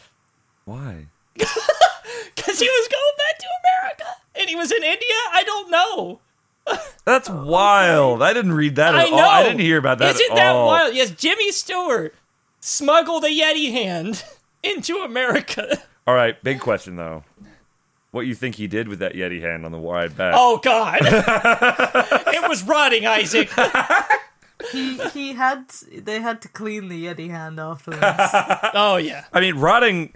Why? because he was going back to America and he was in India. I don't know. That's wild. I didn't read that at I know. all. I didn't hear about that Isn't at that all. wild? Yes, Jimmy Stewart smuggled a Yeti hand into America. All right, big question though. What you think he did with that Yeti hand on the wide back? Oh God, it was rotting, Isaac. He he had they had to clean the Yeti hand afterwards. Oh yeah. I mean, rotting.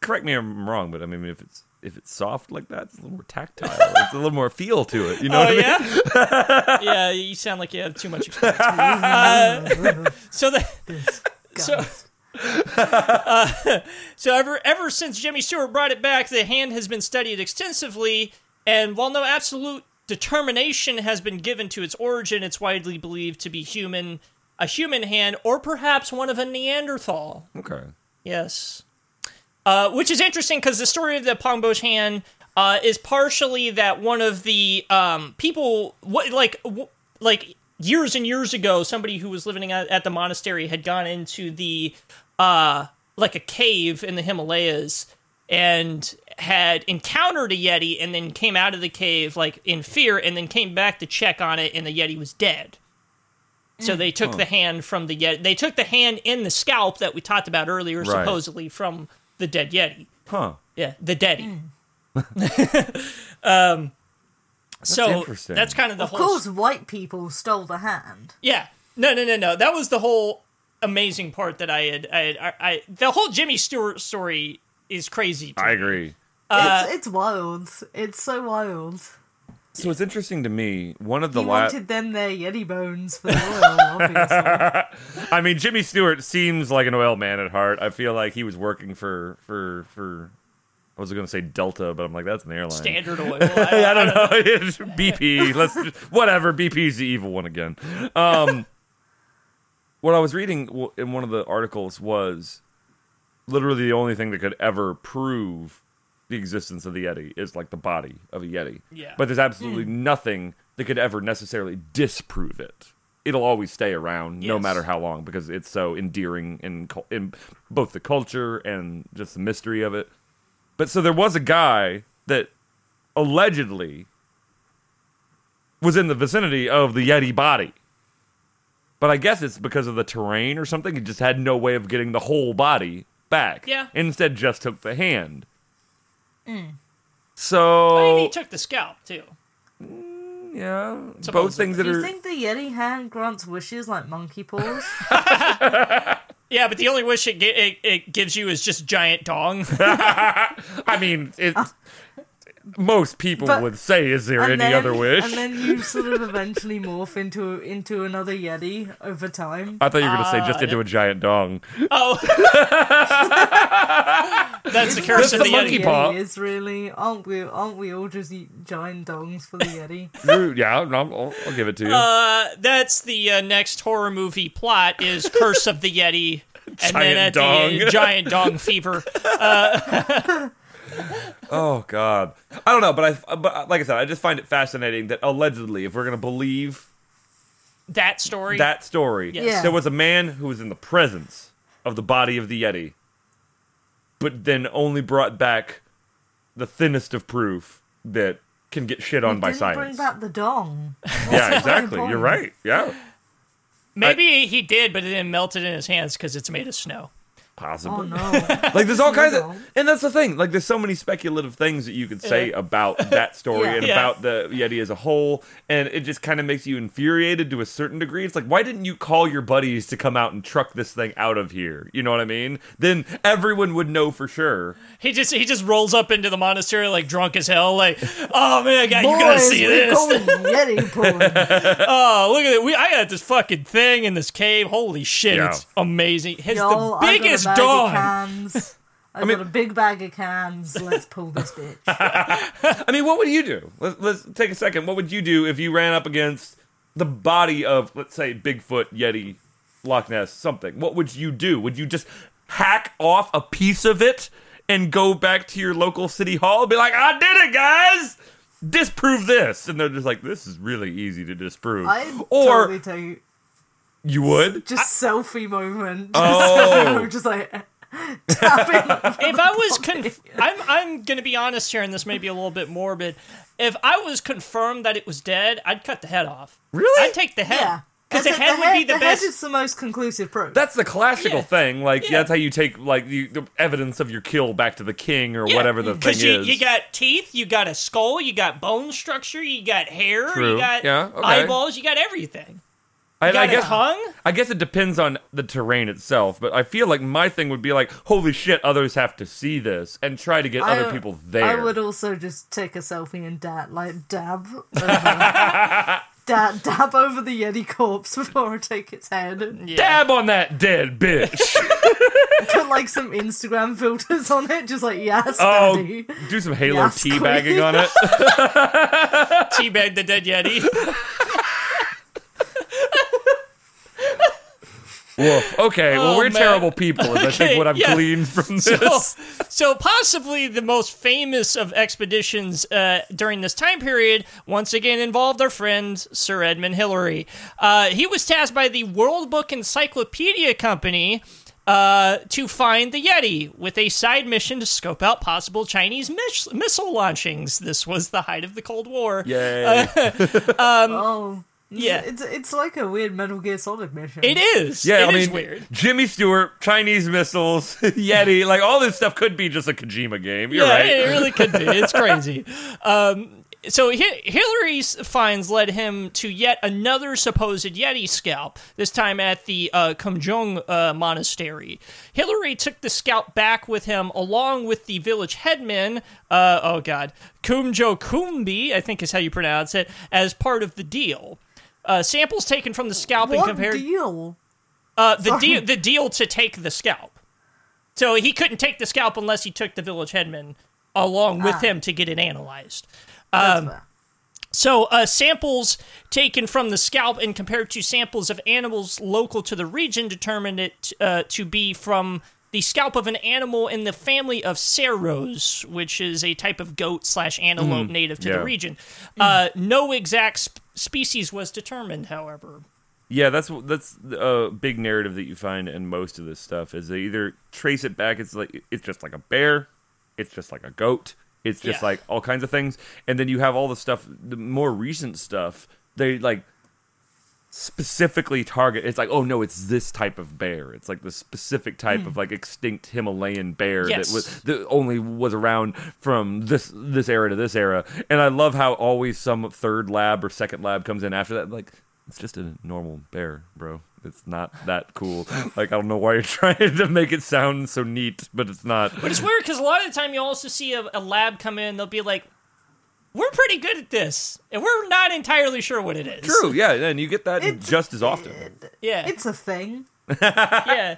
Correct me if I'm wrong, but I mean, if it's if it's soft like that, it's a little more tactile. it's a little more feel to it. You know Oh what I mean? yeah. yeah, you sound like you have too much experience. Uh, so the so. Uh, so ever ever since Jimmy Stewart brought it back, the hand has been studied extensively, and while no absolute determination has been given to its origin, it's widely believed to be human, a human hand, or perhaps one of a Neanderthal. Okay. Yes. Uh, which is interesting because the story of the Pongbosh hand uh, is partially that one of the um, people, what like w- like years and years ago, somebody who was living at, at the monastery had gone into the uh, like a cave in the Himalayas and had encountered a yeti and then came out of the cave like in fear and then came back to check on it and the yeti was dead. So they took the hand from the yeti. They took the hand in the scalp that we talked about earlier, Right. supposedly from the dead yeti. Huh. Yeah, the Deddy. um, so interesting. that's kind of the Of whole. course, white people stole the hand. Yeah, no, no, no, no. That was the whole amazing part that I had. I, had, I, I the whole Jimmy Stewart story is crazy. to I me. agree. it's it's wild. It's so wild. So it's interesting to me. One of the He last. wanted them their Yeti bones for the oil, obviously. I mean, Jimmy Stewart seems like an oil man at heart. I feel like he was working for for for. I was going to say Delta, but I'm like that's an airline. Standard oil. I don't know. It's BP. Let's just, whatever. BP's the evil one again. Um, what I was reading in one of the articles was literally the only thing that could ever prove the existence of the Yeti is like the body of a Yeti. Yeah. But there's absolutely hmm. nothing that could ever necessarily disprove it. It'll always stay around no matter how long because it's so endearing in in both the culture and just the mystery of it. But so there was a guy that allegedly was in the vicinity of the Yeti body. But I guess it's because of the terrain or something. He just had no way of getting the whole body back. Yeah. Instead, just took the hand. I mean, So he took the scalp too. Mm, yeah, both things that Do you are. think the Yeti hand grants wishes like monkey paws? Yeah, but the only wish it, gi- it, it gives you is just giant dong. I mean, it. Uh, most people But- would say, "Is there any then, other wish?" And then you sort of eventually morph into into another Yeti over time. I thought you were going to say Uh, just into a giant dong. oh, that's the curse That's of the the monkey Yeti. paw. Yeti is really aren't we aren't we all just giant dongs for the Yeti? Yeah, no, I'll, I'll give it to you. Uh, that's the uh, next horror movie plot is Curse of the Yeti. and then Giant at the dong. uh, giant dong fever. Oh God, I don't know, but I but like I said, I just find it fascinating that allegedly, if we're gonna believe That story. that story, Yes. Yeah. there was a man who was in the presence of the body of the Yeti, but then only brought back the thinnest of proof that can get shit on by Didn't science. bring back the dong. yeah, exactly. You're right. Yeah, Maybe he did, but it then melted in his hands because it's made of snow. Possibly. Oh no. Like there's all kinds of, and that's the thing. Like there's so many speculative things that you could say about that story Yeah. and Yeah. about the Yeti as a whole, and it just kind of makes you infuriated to a certain degree. It's like, why didn't you call your buddies to come out and truck this thing out of here? You know what I mean? Then everyone would know for sure. He just he just rolls up into the monastery like drunk as hell, like, oh man, God, you Boys, gotta see this. going Yeti pulling. Oh, look at it. We I got this fucking thing in this cave. Holy shit, Yeah. it's amazing. It's Y'all, the biggest I got a bag dog. of cans. I, mean- got a big bag of cans. Let's pull this bitch. I mean, what would you do? Let's, let's take a second. What would you do if you ran up against the body of, let's say, Bigfoot, Yeti, Loch Ness, something? What would you do? Would you just hack off a piece of it and go back to your local city hall and be like, I did it, guys! Disprove this. And they're just like, this is really easy to disprove. I'd or totally take you would? just selfie moment. Oh. just like tapping. if I was conf- I'm I'm gonna be honest here, and this may be a little bit morbid. If I was confirmed that it was dead, I'd cut the head off. Really? I'd take the head Yeah. because the That's head it, would be the, the best. head is the most conclusive proof. That's the classical Yeah. thing. Like, Yeah. that's how you take, like, the, the evidence of your kill back to the king or Yeah, whatever the thing Because you, is. you got teeth, you got a skull, you got bone structure, you got hair, True. you got Yeah, okay. eyeballs, you got everything. I, You got I a guess tongue. I guess it depends on the terrain itself, but I feel like my thing would be like, holy shit, others have to see this and try to get I- other people there. I would also just take a selfie and dab, like dab, over, dab, dab over the Yeti corpse before I take its head. Yeah. Dab on that dead bitch. Put like some Instagram filters on it, just like yes, oh, daddy. do some Halo Yes, teabagging on it. Teabag the dead yeti. Woof. Okay, well, Oh, we're man. terrible people, is I think what I've yeah. gleaned from this. so possibly the most famous of expeditions uh, during this time period once again involved our friend Sir Edmund Hillary. Uh, he was tasked by the World Book Encyclopedia Company uh, to find the Yeti with a side mission to scope out possible Chinese miss- missile launchings. This was the height of the Cold War. Yay. Oh, Yeah. It's it's like a weird Metal Gear Solid mission. It is. Yeah, It I is mean, weird. Jimmy Stewart, Chinese missiles, Yeti, like all this stuff could be just a Kojima game. You're yeah, right. it really could be. It's crazy. Um, so Hi- Hillary's finds led him to yet another supposed Yeti scalp. This time at the uh, Khumjung uh, monastery. Hillary took the scalp back with him, along with the village headman. Uh, oh God, Kumjo Kumbi, I think is how you pronounce it, as part of the deal. Uh, samples taken from the scalp and compared. deal? Uh, the Sorry. deal, the deal to take the scalp. So he couldn't take the scalp unless he took the village headman along with Ah. him to get it analyzed. Um. So uh, samples taken from the scalp and compared to samples of animals local to the region determined it uh, to be from the scalp of an animal in the family of serows, which is a type of goat slash antelope native to yeah. the region. Uh, no exact sp- species was determined, however. Yeah, that's that's a big narrative that you find in most of this stuff is they either trace it back. It's like it's just like a bear, it's just like a goat, it's just Yeah. like all kinds of things, and then you have all the stuff, the more recent stuff. They like specifically target. It's like, oh no, it's this type of bear. It's like the specific type of hmm. like extinct Himalayan bear Yes. that was that only was around from this this era to this era. And I love how always some third lab or second lab comes in after that. Like it's just a normal bear, bro. It's not that cool. Like I don't know why you're trying to make it sound so neat, but it's not. But it's weird because a lot of the time you also see a, a lab come in, they'll be like, "We're pretty good at this, and we're not entirely sure what it is." True, yeah, and you get that It's- just as often. Yeah. It's a thing. yeah.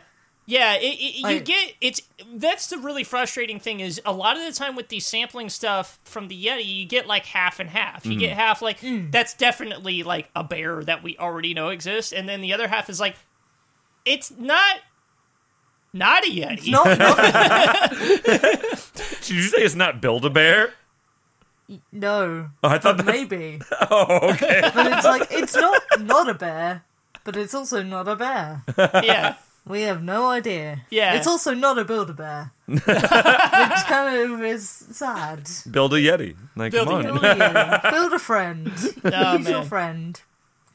Yeah, it, it, you get it's that's the really frustrating thing is a lot of the time with the sampling stuff from the Yeti, you get like half and half. You get mm. half like mm. that's definitely like a bear that we already know exists, and then the other half is like it's not not a Yeti. Not, not Did you say it's not Build a Bear? No. Oh, I thought but that's- maybe. Oh, okay. But it's like it's not not a bear, but it's also not a bear. yeah. We have no idea. Yeah. It's also not a build a bear. Which kind of is sad. Build a Yeti. Like, Build a come Yeti. on. Build a, Yeti. build a friend. Oh, He's your friend.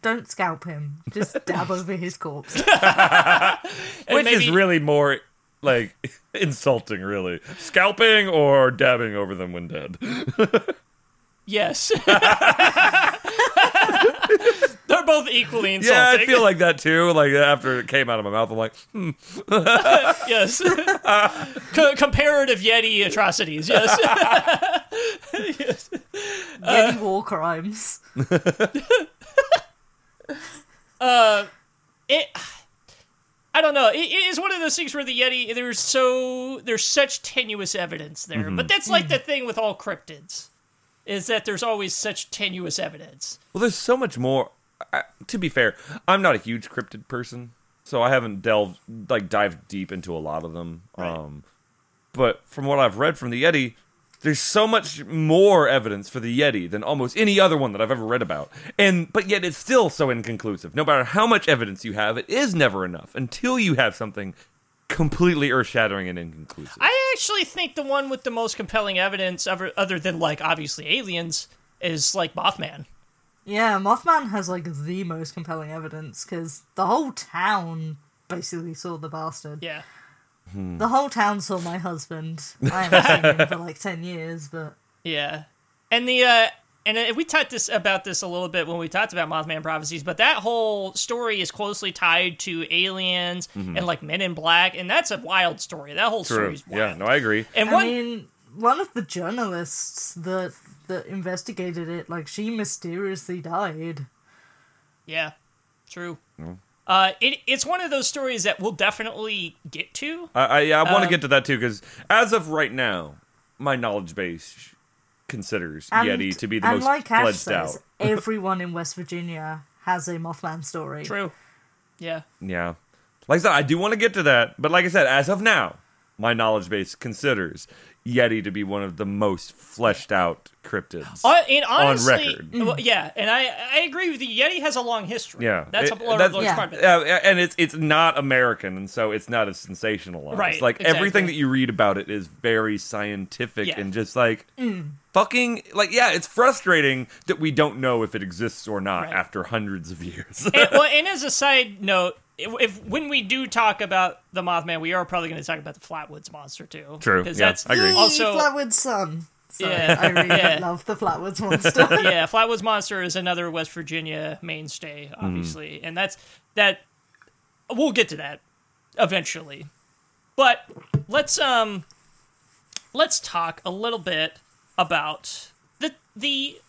Don't scalp him. Just dab over his corpse. And Which maybe- is really more like insulting, really. Scalping or dabbing over them when dead. Yes. They're both equally insulting. Yeah, I feel like that too. Like after it came out of my mouth, I'm like, hmm. yes. Co- comparative Yeti atrocities. Yes. yes. Yeti war crimes. uh, It. I don't know. It, it is one of those things where the Yeti there's so there's such tenuous evidence there, but that's like the thing with all cryptids, is that there's always such tenuous evidence. well, there's so much more. I, to be fair, I'm not a huge cryptid person, so I haven't delved like dived deep into a lot of them. Um, but from what I've read from the Yeti, there's so much more evidence for the Yeti than almost any other one that I've ever read about. And but yet it's still so inconclusive. No matter how much evidence you have, it is never enough until you have something completely earth-shattering and inconclusive. I actually think the one with the most compelling evidence, other, other than like obviously aliens, is like Mothman. Yeah, Mothman has like the most compelling evidence because the whole town basically saw the bastard. Yeah. The whole town saw my husband. I haven't seen him for like ten years, but Yeah, and the uh, and we talked this about this a little bit when we talked about Mothman prophecies, but that whole story is closely tied to aliens and like Men in Black, and that's a wild story. That whole story is wild. Yeah, no, I agree. And I one, mean, one of the journalists that that investigated it, like she mysteriously died. yeah, true. Uh, it, it's one of those stories that we'll definitely get to. I I, I want to Um, get to that too because as of right now, my knowledge base considers And, Yeti to be the and most like Ash fledged says, out. everyone in West Virginia has a Mothman story. True. Yeah. Yeah, like I said, I do want to get to that, but like I said, as of now, my knowledge base considers Yeti to be one of the most fleshed out cryptids. Uh, and honestly, record. well, yeah, and I I agree with you. Yeti has a long history. Yeah, that's It- a large, that's- large Yeah. part of it. Yeah, and it's it's not American, and so it's not as sensationalized. Right, Like everything that you read about it is very scientific Yeah. and just like fucking like yeah, it's frustrating that we don't know if it exists or not Right. after hundreds of years. and, well, and as a side note, if, if when we do talk about the Mothman, we are probably going to talk about the Flatwoods monster too. True, because yeah, that's I agree. Yay, also Flatwood Sun. So Yeah, I really yeah. love the Flatwoods monster. yeah, Flatwoods monster is another West Virginia mainstay, obviously, and that's that. We'll get to that eventually, but let's um, let's talk a little bit about the the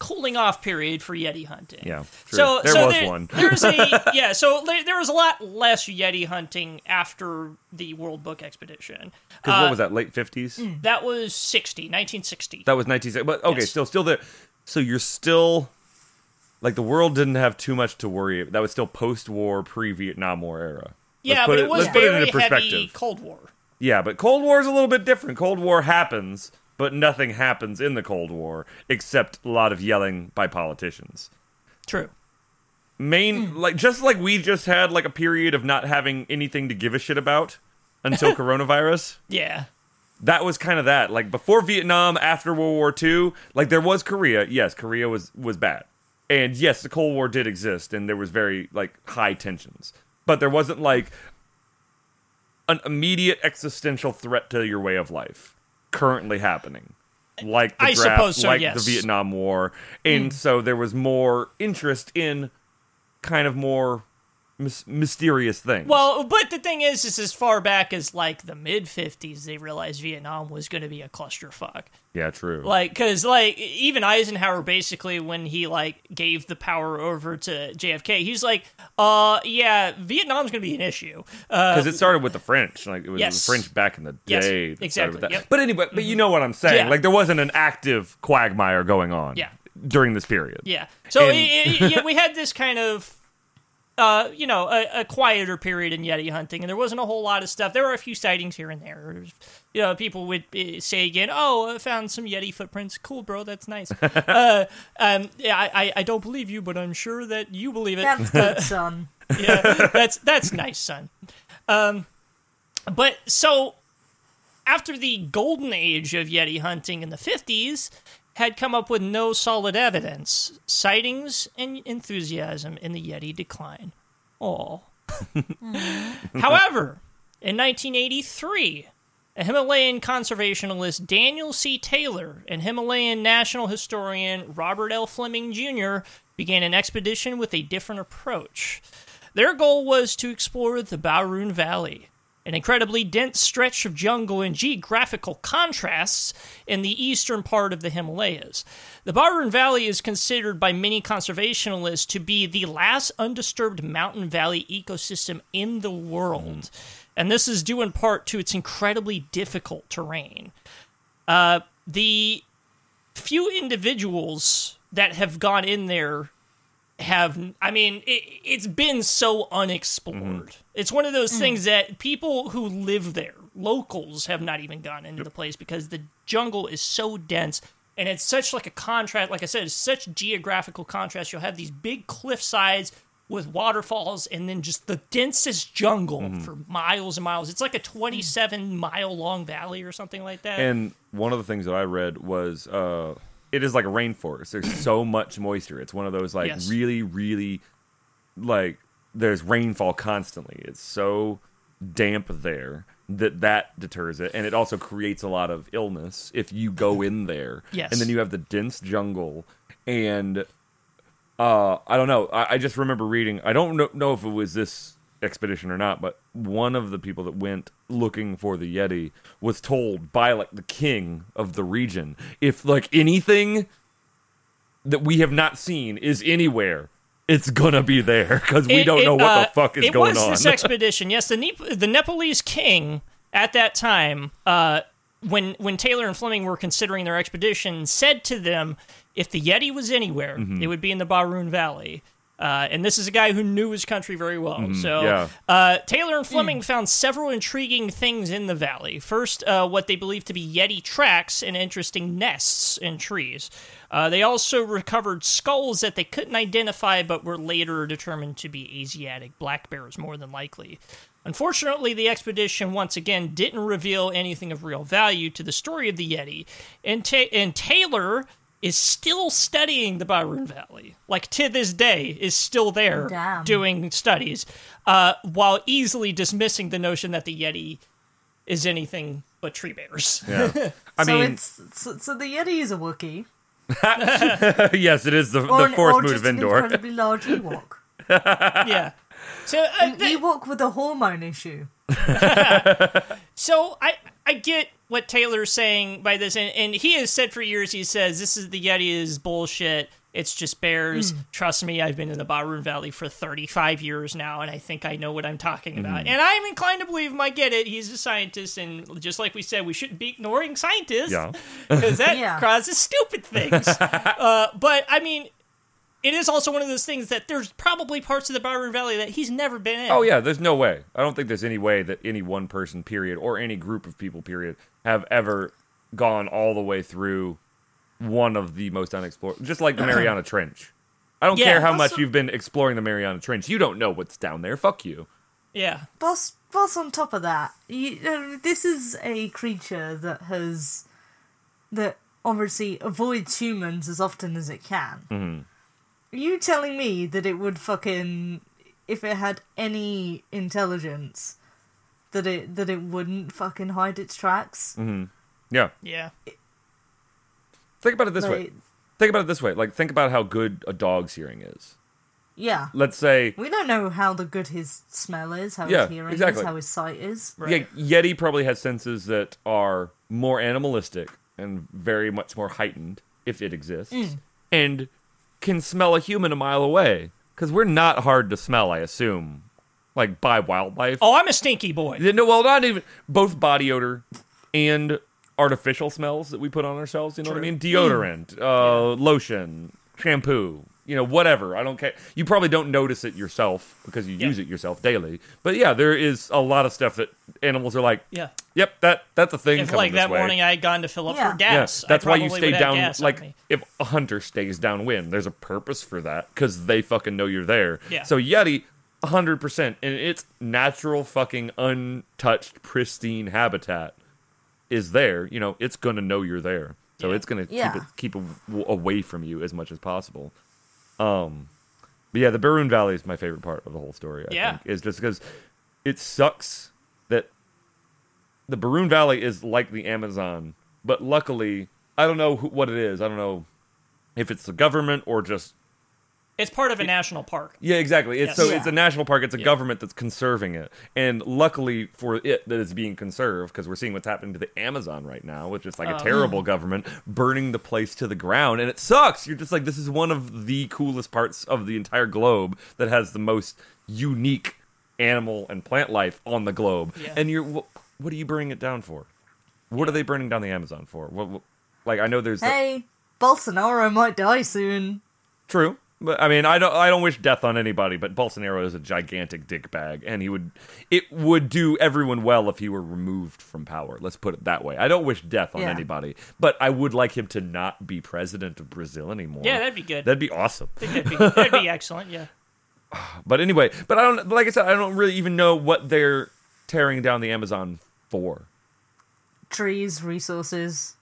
cooling off period for Yeti hunting. Yeah, true. So There so was there, one. there's a yeah. So there, there was a lot less Yeti hunting after the World Book expedition. Because Uh, what was that? Late fifties. That was 60, 1960. That was nineteen. But okay, Yes. still, still there. So you're still like the world didn't have too much to worry. That was still post-war, pre-Vietnam War era. yeah, Let's but it- it was it very into heavy perspective. Cold War. Yeah, but Cold War is a little bit different. Cold War happens, but nothing happens in the Cold War except a lot of yelling by politicians. True. Main hmm. like just like we just had like a period of not having anything to give a shit about until coronavirus. Yeah. That was kind of that. Like before Vietnam, after World War II, like there was Korea. Yes, Korea was was bad. And yes, the Cold War did exist and there was very like high tensions. But there wasn't like an immediate existential threat to your way of life currently happening. Like the I draft, so, like yes. the Vietnam War. And hmm. so there was more interest in kind of more mys- mysterious things. Well, but the thing is, is as far back as like the mid 50s, they realized Vietnam was going to be a clusterfuck. yeah, true. Like, because, like, even Eisenhower basically, when he, like, gave the power over to JFK, he's like, uh, yeah, Vietnam's going to be an issue. Uh, because it started with the French. Like it was Yes. the French back in the day. started exactly, yep. But anyway, but you know what I'm saying. Yeah. Like there wasn't an active quagmire going on. Yeah. During this period. Yeah. So And- i i yeah, we had this kind of uh, you know, a, a quieter period in Yeti hunting, and there wasn't a whole lot of stuff. There were a few sightings here and there. You know, people would uh, say again, "Oh, I found some Yeti footprints. Cool, bro. That's nice." uh, um, yeah, I, I, I don't believe you, but I'm sure that you believe it. That's good, son. yeah, that's that's nice, son. Um, but so after the golden age of Yeti hunting in the 50s had come up with no solid evidence, sightings and enthusiasm in the Yeti decline. All. Mm-hmm. However, in 1983, a Himalayan conservationist Daniel C. Taylor and Himalayan national historian Robert L. Fleming Jr. began an expedition with a different approach. Their goal was to explore the Barun Valley, an incredibly dense stretch of jungle and geographical contrasts in the eastern part of the Himalayas. The Barun Valley is considered by many conservationists to be the last undisturbed mountain valley ecosystem in the world. And this is due in part to its incredibly difficult terrain. Uh, the few individuals that have gone in there have i mean it, it's been so unexplored. Mm-hmm. It's one of those mm-hmm. things that people who live there locals have not even gone into the place because the jungle is so dense and it's such like a contrast like i said it's such geographical contrast. You'll have these big cliff sides with waterfalls and then just the densest jungle mm-hmm. for miles and miles. It's like a 27 mile long valley or something like that. And one of the things that I read was uh, it is like a rainforest. There's so much moisture. It's one of those like Yes. really, really like there's rainfall constantly. It's so damp there that that deters it, and it also creates a lot of illness if you go in there. Yes. and then you have the dense jungle and uh, I don't know. I, I just remember reading. I don't know, know if it was this expedition or not, but one of the people that went looking for the Yeti was told by like the king of the region if like anything that we have not seen is anywhere, it's gonna be there because we It- don't it, know what uh, the fuck is going on. it was this expedition. Yes, the the Nepalese king at that time, uh, when when Taylor and Fleming were considering their expedition, said to them, if the Yeti was anywhere, Mm-hmm. it would be in the Barun Valley. Uh, and this is a guy who knew his country very well. so Mm-hmm. yeah. uh, Taylor and Fleming found several intriguing things in the valley. First, uh, what they believed to be Yeti tracks and interesting nests in trees. Uh, they also recovered skulls that they couldn't identify, but were later determined to be Asiatic black bears, more than likely. Unfortunately, the expedition once again didn't reveal anything of real value to the story of the Yeti, and, Ta- and Taylor is still studying the Barun Valley. Like to this day, is still there Damn. doing studies, uh, while easily dismissing the notion that the Yeti is anything but tree bears. yeah. I so mean, it's so, so the Yeti is a Wookiee. yes, it is the, Or, the fourth or mood just of an Endor. incredibly large Ewok. yeah. So, uh, An th- Ewok with a hormone issue. so I I get what Taylor's saying by this, and, and he has said for years. He says this is the Yeti is bullshit. It's just bears. Trust me, I've been in the Barun Valley for 35 years now, and I think I know what I'm talking about. And I'm inclined to believe him. I get it. He's a scientist, and just like we said, we shouldn't be ignoring scientists. Yeah. because that Yeah. causes stupid things. uh, but I mean, it is also one of those things that there's probably parts of the Barun Valley that he's never been in. Oh yeah, there's no way. I don't think there's any way that any one person period or any group of people period have ever gone all the way through one of the most unexplored just like the Mariana Trench. I don't Yeah. care how much Also- you've been exploring the Mariana Trench. You don't know what's down there. Fuck you. yeah, Plus, plus on top of that, you, uh, this is a creature that has that obviously avoids humans as often as it can. Mm-hmm. Are you telling me that it would fucking if it had any intelligence that it that it wouldn't fucking hide its tracks? Yeah. yeah. Think about it this way. Think about it this way. Like think about how good a dog's hearing is. yeah. Let's say We don't know how the good his smell is, how Yeah, his hearing exactly. is, how his sight is. Right. Yeah, Yeti probably has senses that are more animalistic and very much more heightened, if it exists, Mm. and can smell a human a mile away. Because we're not hard to smell, I assume, like by wildlife. Oh, I'm a stinky boy. No, well, not even both body odor and artificial smells that we put on ourselves. You know what I mean? Deodorant, uh, lotion, shampoo. You know, whatever. I don't care. You probably don't notice it yourself because you Yeah. use it yourself daily. But yeah, there is a lot of stuff that animals are like, Yeah. yep, that that's a thing. If like this that way. morning I had gone to fill up Yeah. for gas, Yeah, I that's why you probably stay down. Like if a hunter stays downwind, there's a purpose for that because they fucking know you're there. Yeah. So Yeti, hundred percent in its natural fucking untouched pristine habitat is there. You know, it's gonna know you're there, so it's gonna Yeah. keep it keep away from you as much as possible. Um, but yeah, the Barun Valley is my favorite part of the whole story. I Yeah. think, is just because it sucks that the Barun Valley is like the Amazon, but luckily, I don't know who, what it is. I don't know if it's the government or just it's part of a national park. yeah, exactly. It's Yes. so Yeah. it's a national park. It's a government that's conserving it, and luckily for it that it's being conserved because we're seeing what's happening to the Amazon right now, which is like Oh. a terrible government burning the place to the ground, and it sucks. You're just like, this is one of the coolest parts of the entire globe that has the most unique animal and plant life on the globe, Yeah. and you're wh- what are you burning it down for? What are they burning down the Amazon for? What, what like I know there's the- Hey, Bolsonaro might die soon. True. But I mean, I don't. I don't wish death on anybody. But Bolsonaro is a gigantic dick bag, and he would. It would do everyone well if he were removed from power. Let's put it that way. I don't wish death on Yeah. anybody, but I would like him to not be president of Brazil anymore. Yeah, that'd be good. That'd be awesome. That'd be, that'd be excellent. Yeah. But anyway, but I don't. Like I said, I don't really even know what they're tearing down the Amazon for. Trees, resources,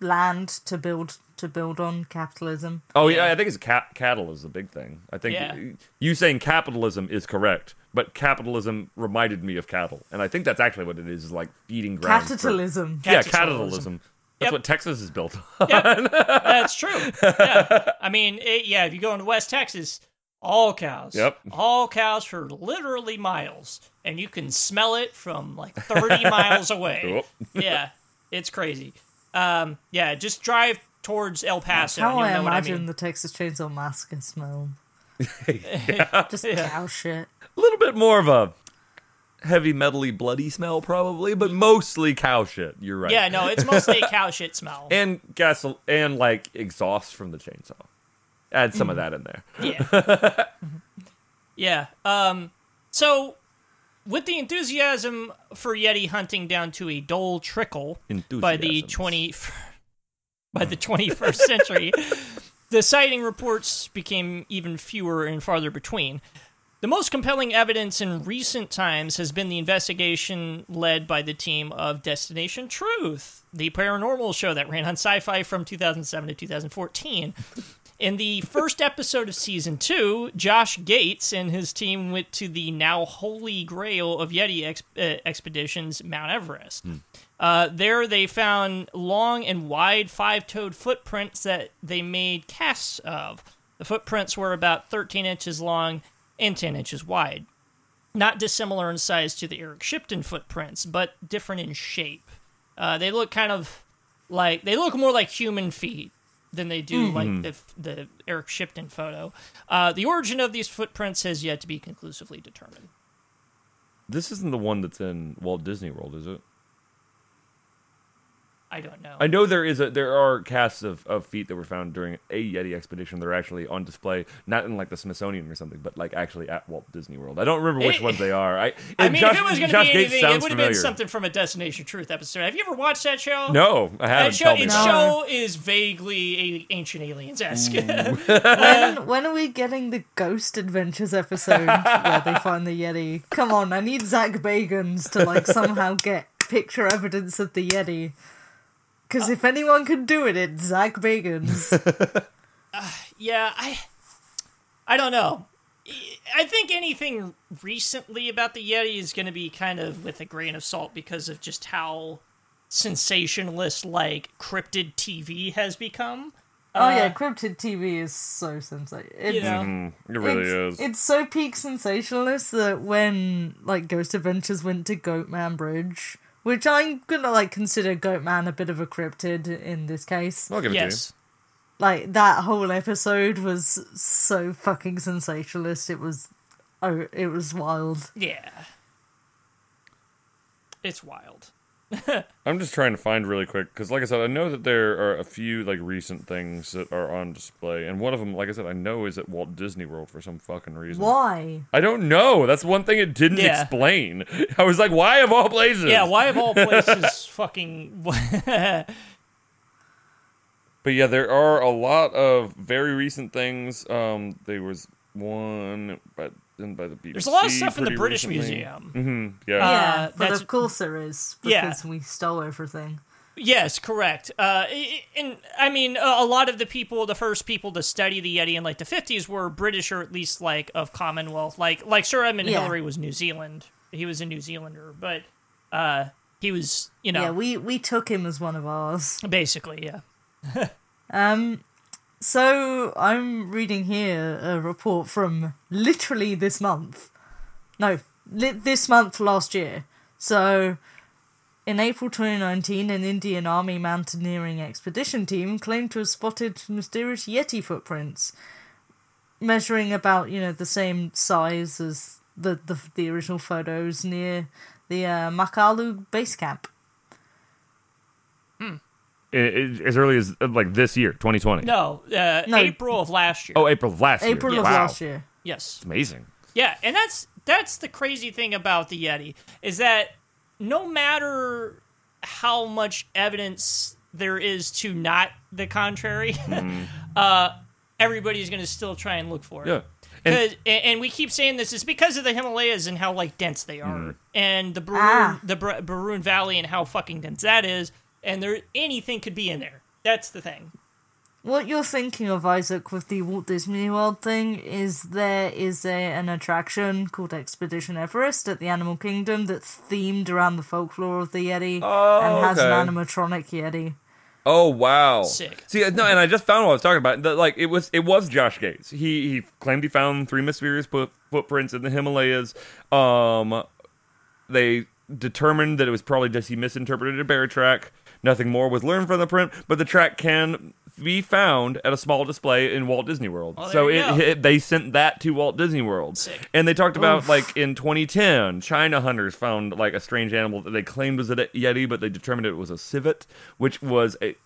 land to build to build on capitalism. Oh Yeah. yeah, I think it's ca- cattle is the big thing. I think Yeah. you saying capitalism is correct, but capitalism reminded me of cattle, and I think that's actually what it is: is like feeding ground. for- Capitalism. yeah, Capitalism. capitalism. That's Yep. what Texas is built on. Yep, that's true. Yeah. I mean, it, yeah, if you go into West Texas, all cows. Yep. All cows for literally miles, and you can smell it from like 30 miles away. Yeah, it's crazy. Um, yeah, just drive towards El Paso. How and you'll I know what imagine I mean. the Texas Chainsaw Massacre smell. Just Yeah. cow shit. a little bit more of a heavy metally bloody smell, probably, but mostly cow shit. You're right. Yeah, no, it's mostly a cow shit smell. and gas and like exhaust from the chainsaw. Add some of that in there. Yeah. yeah. Um so with the enthusiasm for Yeti hunting down to a dull trickle by the Enthusiasms. 20 by the 21st century, the sighting reports became even fewer and farther between. The most compelling evidence in recent times has been the investigation led by the team of Destination Truth, the paranormal show that ran on sci fi from 2007 to 2014. In the first episode of season two, Josh Gates and his team went to the now holy grail of Yeti ex- uh, expeditions, Mount Everest. Uh, there, they found long and wide five toed footprints that they made casts of. The footprints were about 13 inches long and 10 inches wide. Not dissimilar in size to the Eric Shipton footprints, but different in shape. Uh, they look kind of like they look more like human feet than they do like the the Eric Shipton photo. Uh, the origin of these footprints has yet to be conclusively determined. This isn't the one that's in Walt Disney World, is it? I don't know. I know there is a there are casts of, of feet that were found during a Yeti expedition. They're actually on display, not in like the Smithsonian or something, but like actually at Walt Disney World. I don't remember which It- ones they are. I, I mean, Josh, if it was going to be Gates anything, it sounds would have familiar. been something from a Destination Truth episode. Have you ever watched that show? No, I haven't. That show, Tell me its now. show is vaguely a- ancient aliens esque. Mm. When when are we getting the Ghost Adventures episode where they find the Yeti? Come on, I need Zach Bagans to like somehow get picture evidence of the Yeti. Because uh, if anyone can do it, it's Zach Bagans. Uh, yeah, I, I don't know. I think anything recently about the Yeti is going to be kind of with a grain of salt because of just how sensationalist like cryptid TV has become. oh yeah, uh, Cryptid TV is so sensational. You know, Mm, it really it's, is. It's so peak sensationalist that when like Ghost Adventures went to Goatman Bridge, which I'm gonna like consider Goatman a bit of a cryptid in this case. I'll give it yes, Like that whole episode was so fucking sensationalist. It was, oh, it was wild. yeah, it's wild. I'm just trying to find really quick because, like I said, I know that there are a few like recent things that are on display, and one of them, like I said, I know is at Walt Disney World for some fucking reason. Why? I don't know. That's one thing it didn't Yeah. explain. I was like, why of all places? Yeah, why of all places fucking But yeah, there are a lot of very recent things. Um, there was one by done by the BBC. There's a lot of stuff in the British recently. Museum. hmm Yeah. Uh, yeah, but that's- of course there is Yeah. because we stole everything. Yes, correct. Uh, and I mean, a a lot of the people, the first people to study the Yeti in like the fifties, were British or at least like of Commonwealth. Like, like Sir Edmund Yeah. Hillary was New Zealand. He was a New Zealander, but uh, he was, you know, Yeah, we we took him as one of ours. basically, yeah. So I'm reading here a report from literally this month. No, li- this month last year. So in April 2019, an Indian Army mountaineering expedition team claimed to have spotted mysterious Yeti footprints, measuring about you know the same size as the the, the original photos near the uh, Makalu base camp. I- as early as uh, like this year, 2020. No, uh, No. April of last year. Oh, April of last year. April of wow. last year. yes. Amazing. Yeah, and that's that's the crazy thing about the Yeti is that no matter how much evidence there is to not the contrary, uh, everybody's going to still try and look for it. Yeah. And- 'Cause- And, and we keep saying this is because of the Himalayas and how like dense they are, and the Barun, Ah. the Bar- Barun Valley and how fucking dense that is, and there anything could be in there. That's the thing. What you're thinking of, Isaac, with the Walt Disney World thing is there is a, an attraction called Expedition Everest at the Animal Kingdom that's themed around the folklore of the Yeti and has okay. an animatronic Yeti. Oh wow! Sick. See, no, and I just found what I was talking about. That, like it was, it was Josh Gates. He he claimed he found three mysterious foot, footprints in the Himalayas. Um, they determined that it was probably just he misinterpreted a bear track. Nothing more was learned from the print, but the track can be found at a small display in Walt Disney World. Oh, so it, it- they sent that to Walt Disney World, Sick. and they talked about like in 2010, China hunters found like a strange animal that they claimed was a yeti, but they determined it was a civet, which was a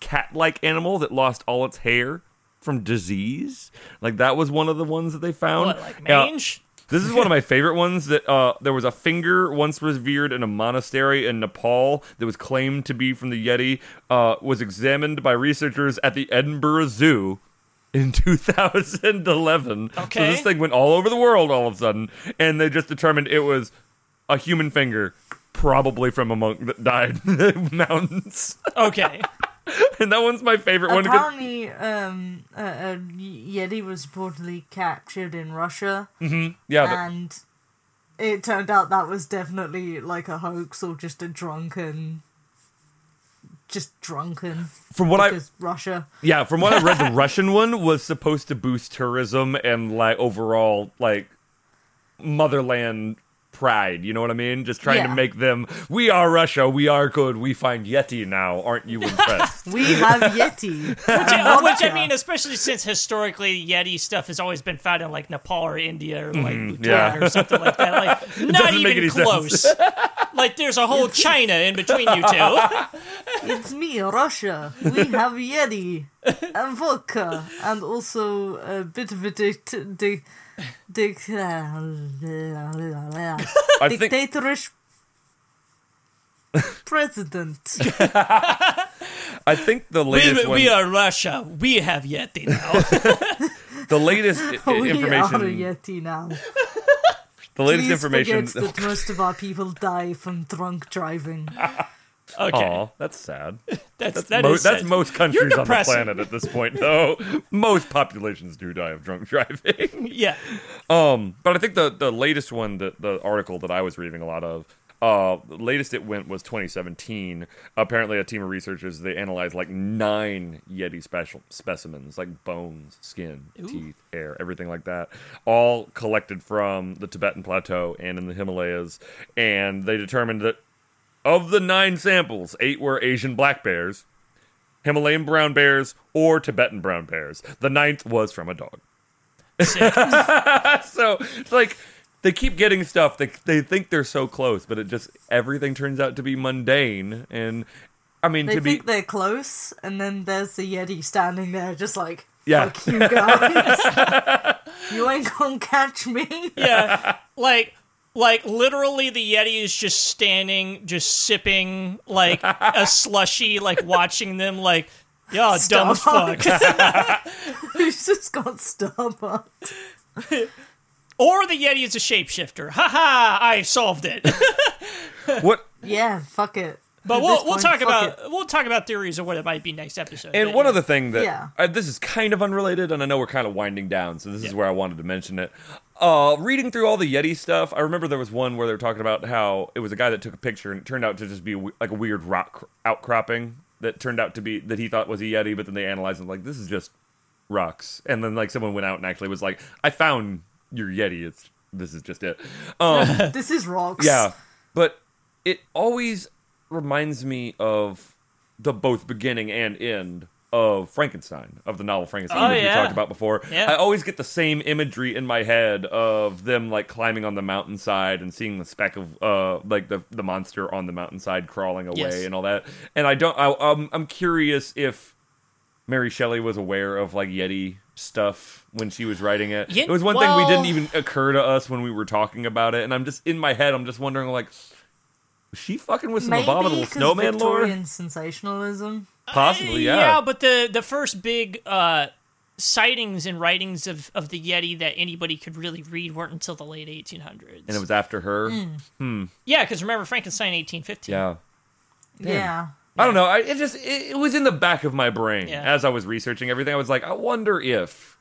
cat-like animal that lost all its hair from disease. Like that was one of the ones that they found. What, like Uh, mange? This is one of my favorite ones that uh, there was a finger once revered in a monastery in Nepal that was claimed to be from the Yeti, uh, was examined by researchers at the Edinburgh Zoo in 2011. Okay. So this thing went all over the world all of a sudden, and they just determined it was a human finger, probably from a monk that died in the mountains. Okay. and that one's my favorite one. 'cause- Apparently, um, Yeti was reportedly captured in Russia, Yeah, but- and it turned out that was definitely like a hoax or just a drunken. Just drunken. from what I Russia. Yeah, from what I read, the Russian one was supposed to boost tourism and like overall like motherland pride. You know what I mean? Just trying to make them. We are Russia. We are good. We find Yeti now. Aren't you impressed? We have Yeti. Which, uh, which I mean, especially since historically Yeti stuff has always been found in like Nepal or India or like Bhutan Mm-hmm. yeah. or something like that. Like not even close. like there's a whole China in between you two. It's me, Russia. We have Yeti and vodka, and also a bit of a think dictatorish president. I think the We, latest one, we are Russia. We have Yeti now. the latest i- we are information, Yeti now. the latest Please information. forget that most of our people die from drunk driving. Okay, Aw, that's sad. that's That's, that mo- is that's sad. most countries on the planet at this point, though. most populations do die of drunk driving. Yeah. Um, but I think the the latest one, that the article that I was reading a lot of, uh, the latest it went was 2017. Apparently, a team of researchers they analyzed like nine Yeti special specimens, like bones, skin, teeth, hair, everything like that, all collected from the Tibetan Plateau and in the Himalayas, and they determined that of the nine samples, eight were Asian black bears. Himalayan brown bears or Tibetan brown bears. The ninth was from a dog. so it's like they keep getting stuff. They they think they're so close, but it just everything turns out to be mundane. And I mean, They to think be they're close, and then there's the Yeti standing there, just like, Yeah. fuck you guys. you ain't gonna catch me. yeah, like like literally the Yeti is just standing, just sipping like a slushy, like watching them, like yeah, dumb as fuck. he's just got Starbucks? Or the Yeti is a shapeshifter. Ha ha! I solved it. what Yeah, fuck it. But At we'll this we'll talk about it. we'll talk about theories of what it might be next episode. And one other thing that Yeah. uh, this is kind of unrelated, and I know we're kind of winding down, so this is where I wanted to mention it. Uh, reading through all the Yeti stuff, I remember there was one where they were talking about how it was a guy that took a picture and it turned out to just be like a weird rock outcropping that turned out to be that he thought was a Yeti, but then they analyzed it like this is just rocks, and then like someone went out and actually was like, I found your Yeti. It's this is just it. Um, This is rocks. yeah, but it always reminds me of the both beginning and end of Frankenstein, of the novel Frankenstein, Oh, which yeah. we talked about before. Yeah. I always get the same imagery in my head of them like climbing on the mountainside and seeing the speck of uh like the the monster on the mountainside crawling away Yes. and all that. And I don't. I, I'm I'm curious if Mary Shelley was aware of like Yeti stuff when she was writing it. Ye- it was one thing we didn't even occur to us when we were talking about it, and I'm just in my head. I'm just wondering like. Was she fucking with some Maybe abominable 'cause snowman lore? Victorian sensationalism. Possibly, yeah. Yeah, but the the first big uh, sightings and writings of, of the Yeti that anybody could really read weren't until the late 1800s. and it was after her. Mm. yeah, because remember Frankenstein 1815. Yeah. Yeah. I don't know. I, it just it, it was in the back of my brain Yeah. as I was researching everything. I was like, I wonder if.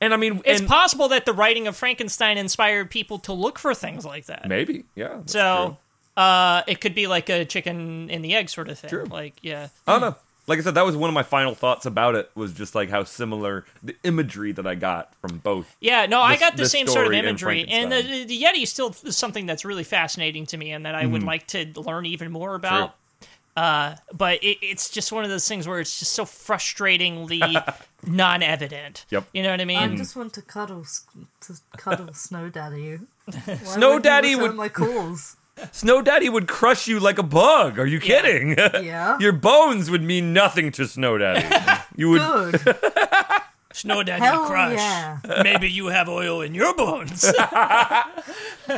And I mean, It's and possible that the writing of Frankenstein inspired people to look for things like that. maybe, yeah. that's so, true. Uh, it could be like a chicken and the egg sort of thing. True. Like, yeah. I don't know. Like I said, that was one of my final thoughts about it. Was just like how similar the imagery that I got from both. Yeah, no, I got the this same sort of story and imagery, and, the, the Yeti is still something that's really fascinating to me, and that I would like to learn even more about. Uh, but it, it's just one of those things where it's just so frustratingly non-evident. Yep. You know what I mean? I just want to cuddle, s- to cuddle Snow Daddy. Why Snow would you Daddy return would- my calls. Snow Daddy would crush you like a bug. Are you kidding? Yeah. Your bones would mean nothing to Snow Daddy. You would. Good. Snow Daddy Hell crush. yeah. Maybe you have oil in your bones.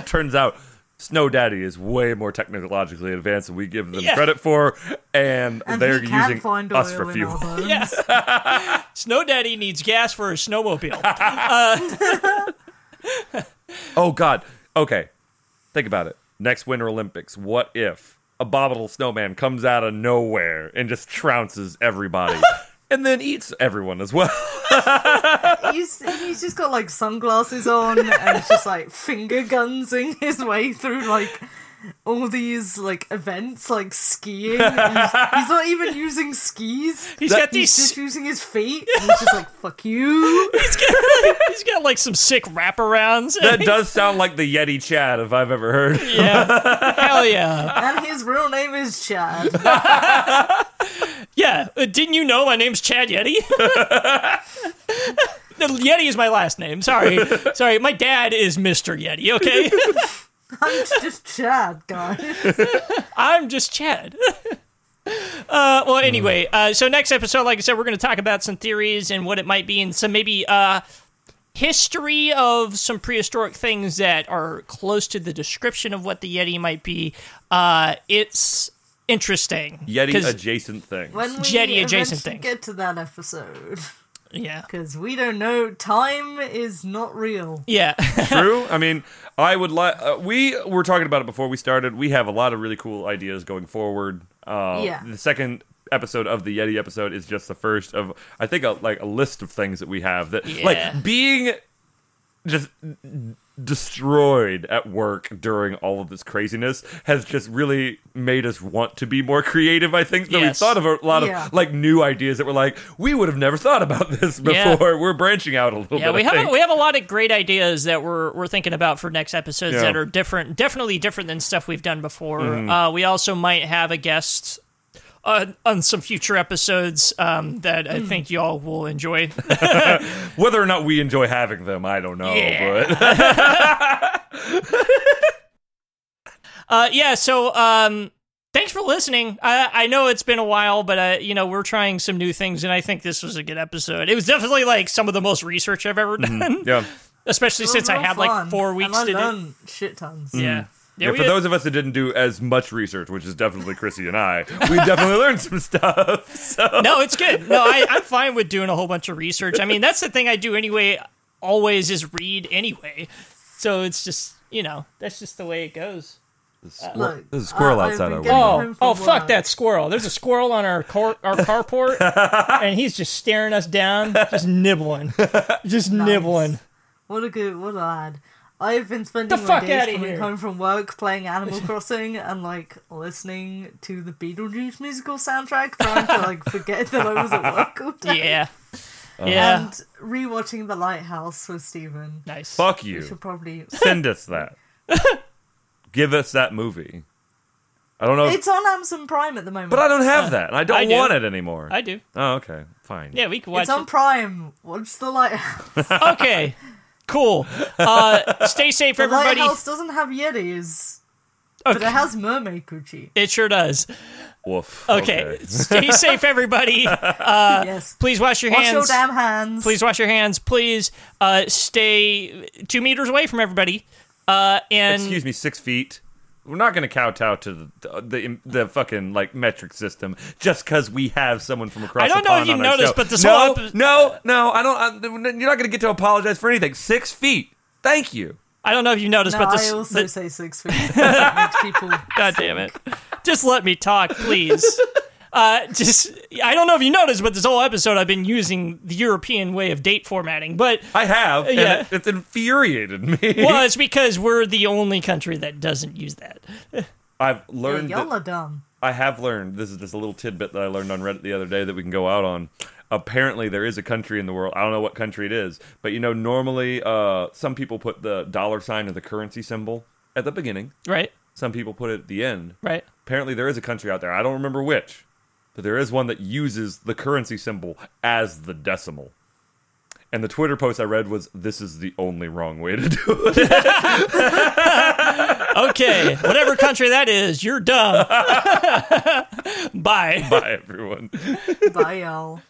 Turns out, Snow Daddy is way more technologically advanced than we give them Yeah. credit for, and, And they're using find us for fuel. yeah. Snow Daddy needs gas for his snowmobile. Uh, oh God. Okay. Think about it. Next Winter Olympics. What if a abominable snowman comes out of nowhere and just trounces everybody, and then eats everyone as well? He's he's just got like sunglasses on and it's just like finger gunsing his way through like all these like events like skiing. He's, he's not even using skis. He's That- got He's just using his feet. And he's just like fuck you. He's got, he's got like some sick wraparounds. that does sound like the Yeti Chad if I've ever heard. yeah, hell yeah, And his real name is Chad. yeah. Uh, didn't you know my name's Chad Yeti? The Yeti is my last name. Sorry, sorry. My dad is Mister Yeti. Okay, I'm just Chad, guys. I'm just Chad. Uh, well, anyway, uh, so next episode, like I said, we're going to talk about some theories and what it might be, and some maybe uh, history of some prehistoric things that are close to the description of what the Yeti might be. Uh, it's interesting. Yeti 'cause- adjacent thing. When we Jetty adjacent eventually things. get to that episode, yeah, because we don't know, time is not real. yeah, True. I mean, I would like. Uh, we were talking about it before we started. We have a lot of really cool ideas going forward. Uh, Yeah. The second episode of the Yeti episode is just the first of I think a, like a list of things that we have that Yeah. like being just destroyed at work during all of this craziness has just really made us want to be more creative i think so we've thought of a lot Yeah. of like new ideas that were like we would have never thought about this Yeah. before we're branching out a little bit. yeah. bit We I have think. a, we have a lot of great ideas that we're we're thinking about for next episodes Yeah. that are different, definitely different than stuff we've done before. Mm-hmm. Uh, we also might have a guest. Uh, on some future episodes um, that Hmm. I think y'all will enjoy. Whether or not we enjoy having them, I don't know. Yeah. But Uh, yeah. So, um, thanks for listening. I I know it's been a while, but uh, you know, we're trying some new things, and I think this was a good episode. It was definitely like some of the most research I've ever done, Yeah. especially since I real had like four weeks and I to do. learned shit tons. Yeah. Yeah, Yeah, for had- those of us that didn't do as much research, which is definitely Chrissy and I, we definitely learned some stuff. So no, it's good. No, I, I'm fine with doing a whole bunch of research. I mean, that's the thing I do anyway. Always is read anyway. So it's just you know that's just the way it goes. Look, There's a squirrel I- I've outside been our getting window. Oh, oh, fuck work. that squirrel! There's a squirrel on our car, our carport, and he's just staring us down, just nibbling, just nibbling. What a good, what a lad. I've been spending The my fuck days outta coming here. home from work playing Animal Crossing and like listening to the Beetlejuice musical soundtrack, trying to like forget that I was at work all day. Yeah, uh-huh. yeah, And rewatching The Lighthouse with Steven. nice. fuck We you. should probably. Send us that. Give us that movie. I don't know, if- It's on Amazon Prime at the moment. but I don't have uh, that, and I don't I do. want it anymore. I do. oh, okay, fine. Yeah, we can watch It's on it. Prime. Watch The Lighthouse. Okay, cool. Uh, stay safe, The everybody. Lighthouse doesn't have Yetis, Okay. but it has mermaid coochie. It sure does. Woof. Okay, stay safe, everybody. yes. Please wash your hands. Wash your damn hands. Please wash your hands. Please uh, stay two meters away from everybody. Uh, and Excuse me, six feet. We're not going to kowtow to the, the the fucking like metric system just because we have someone from across. The side. I don't the know if you noticed, but this no, whole epi- no, no, I don't. I, you're not going to get to apologize for anything. Six feet. Thank you. I don't know if you noticed, No, but this. I also the- say six feet. Makes people. God damn it! Just let me talk, please. Uh, just I don't know if you noticed, but this whole episode I've been using the European way of date formatting, but I have. and Yeah. it- it's infuriated me. well, it's because we're the only country that doesn't use that. I've Yeah, learned. y'all that- are dumb. I have learned. This is just a little tidbit that I learned on Reddit the other day that we can go out on. Apparently, there is a country in the world. I don't know what country it is, but you know, normally, uh, some people put the dollar sign or the currency symbol at the beginning. Right? Some people put it at the end. Right? Apparently, there is a country out there. I don't remember which, but there is one that uses the currency symbol as the decimal. And the Twitter post I read was, "This is the only wrong way to do it." Okay, whatever country that is, you're dumb. Bye. Bye, everyone. Bye, y'all.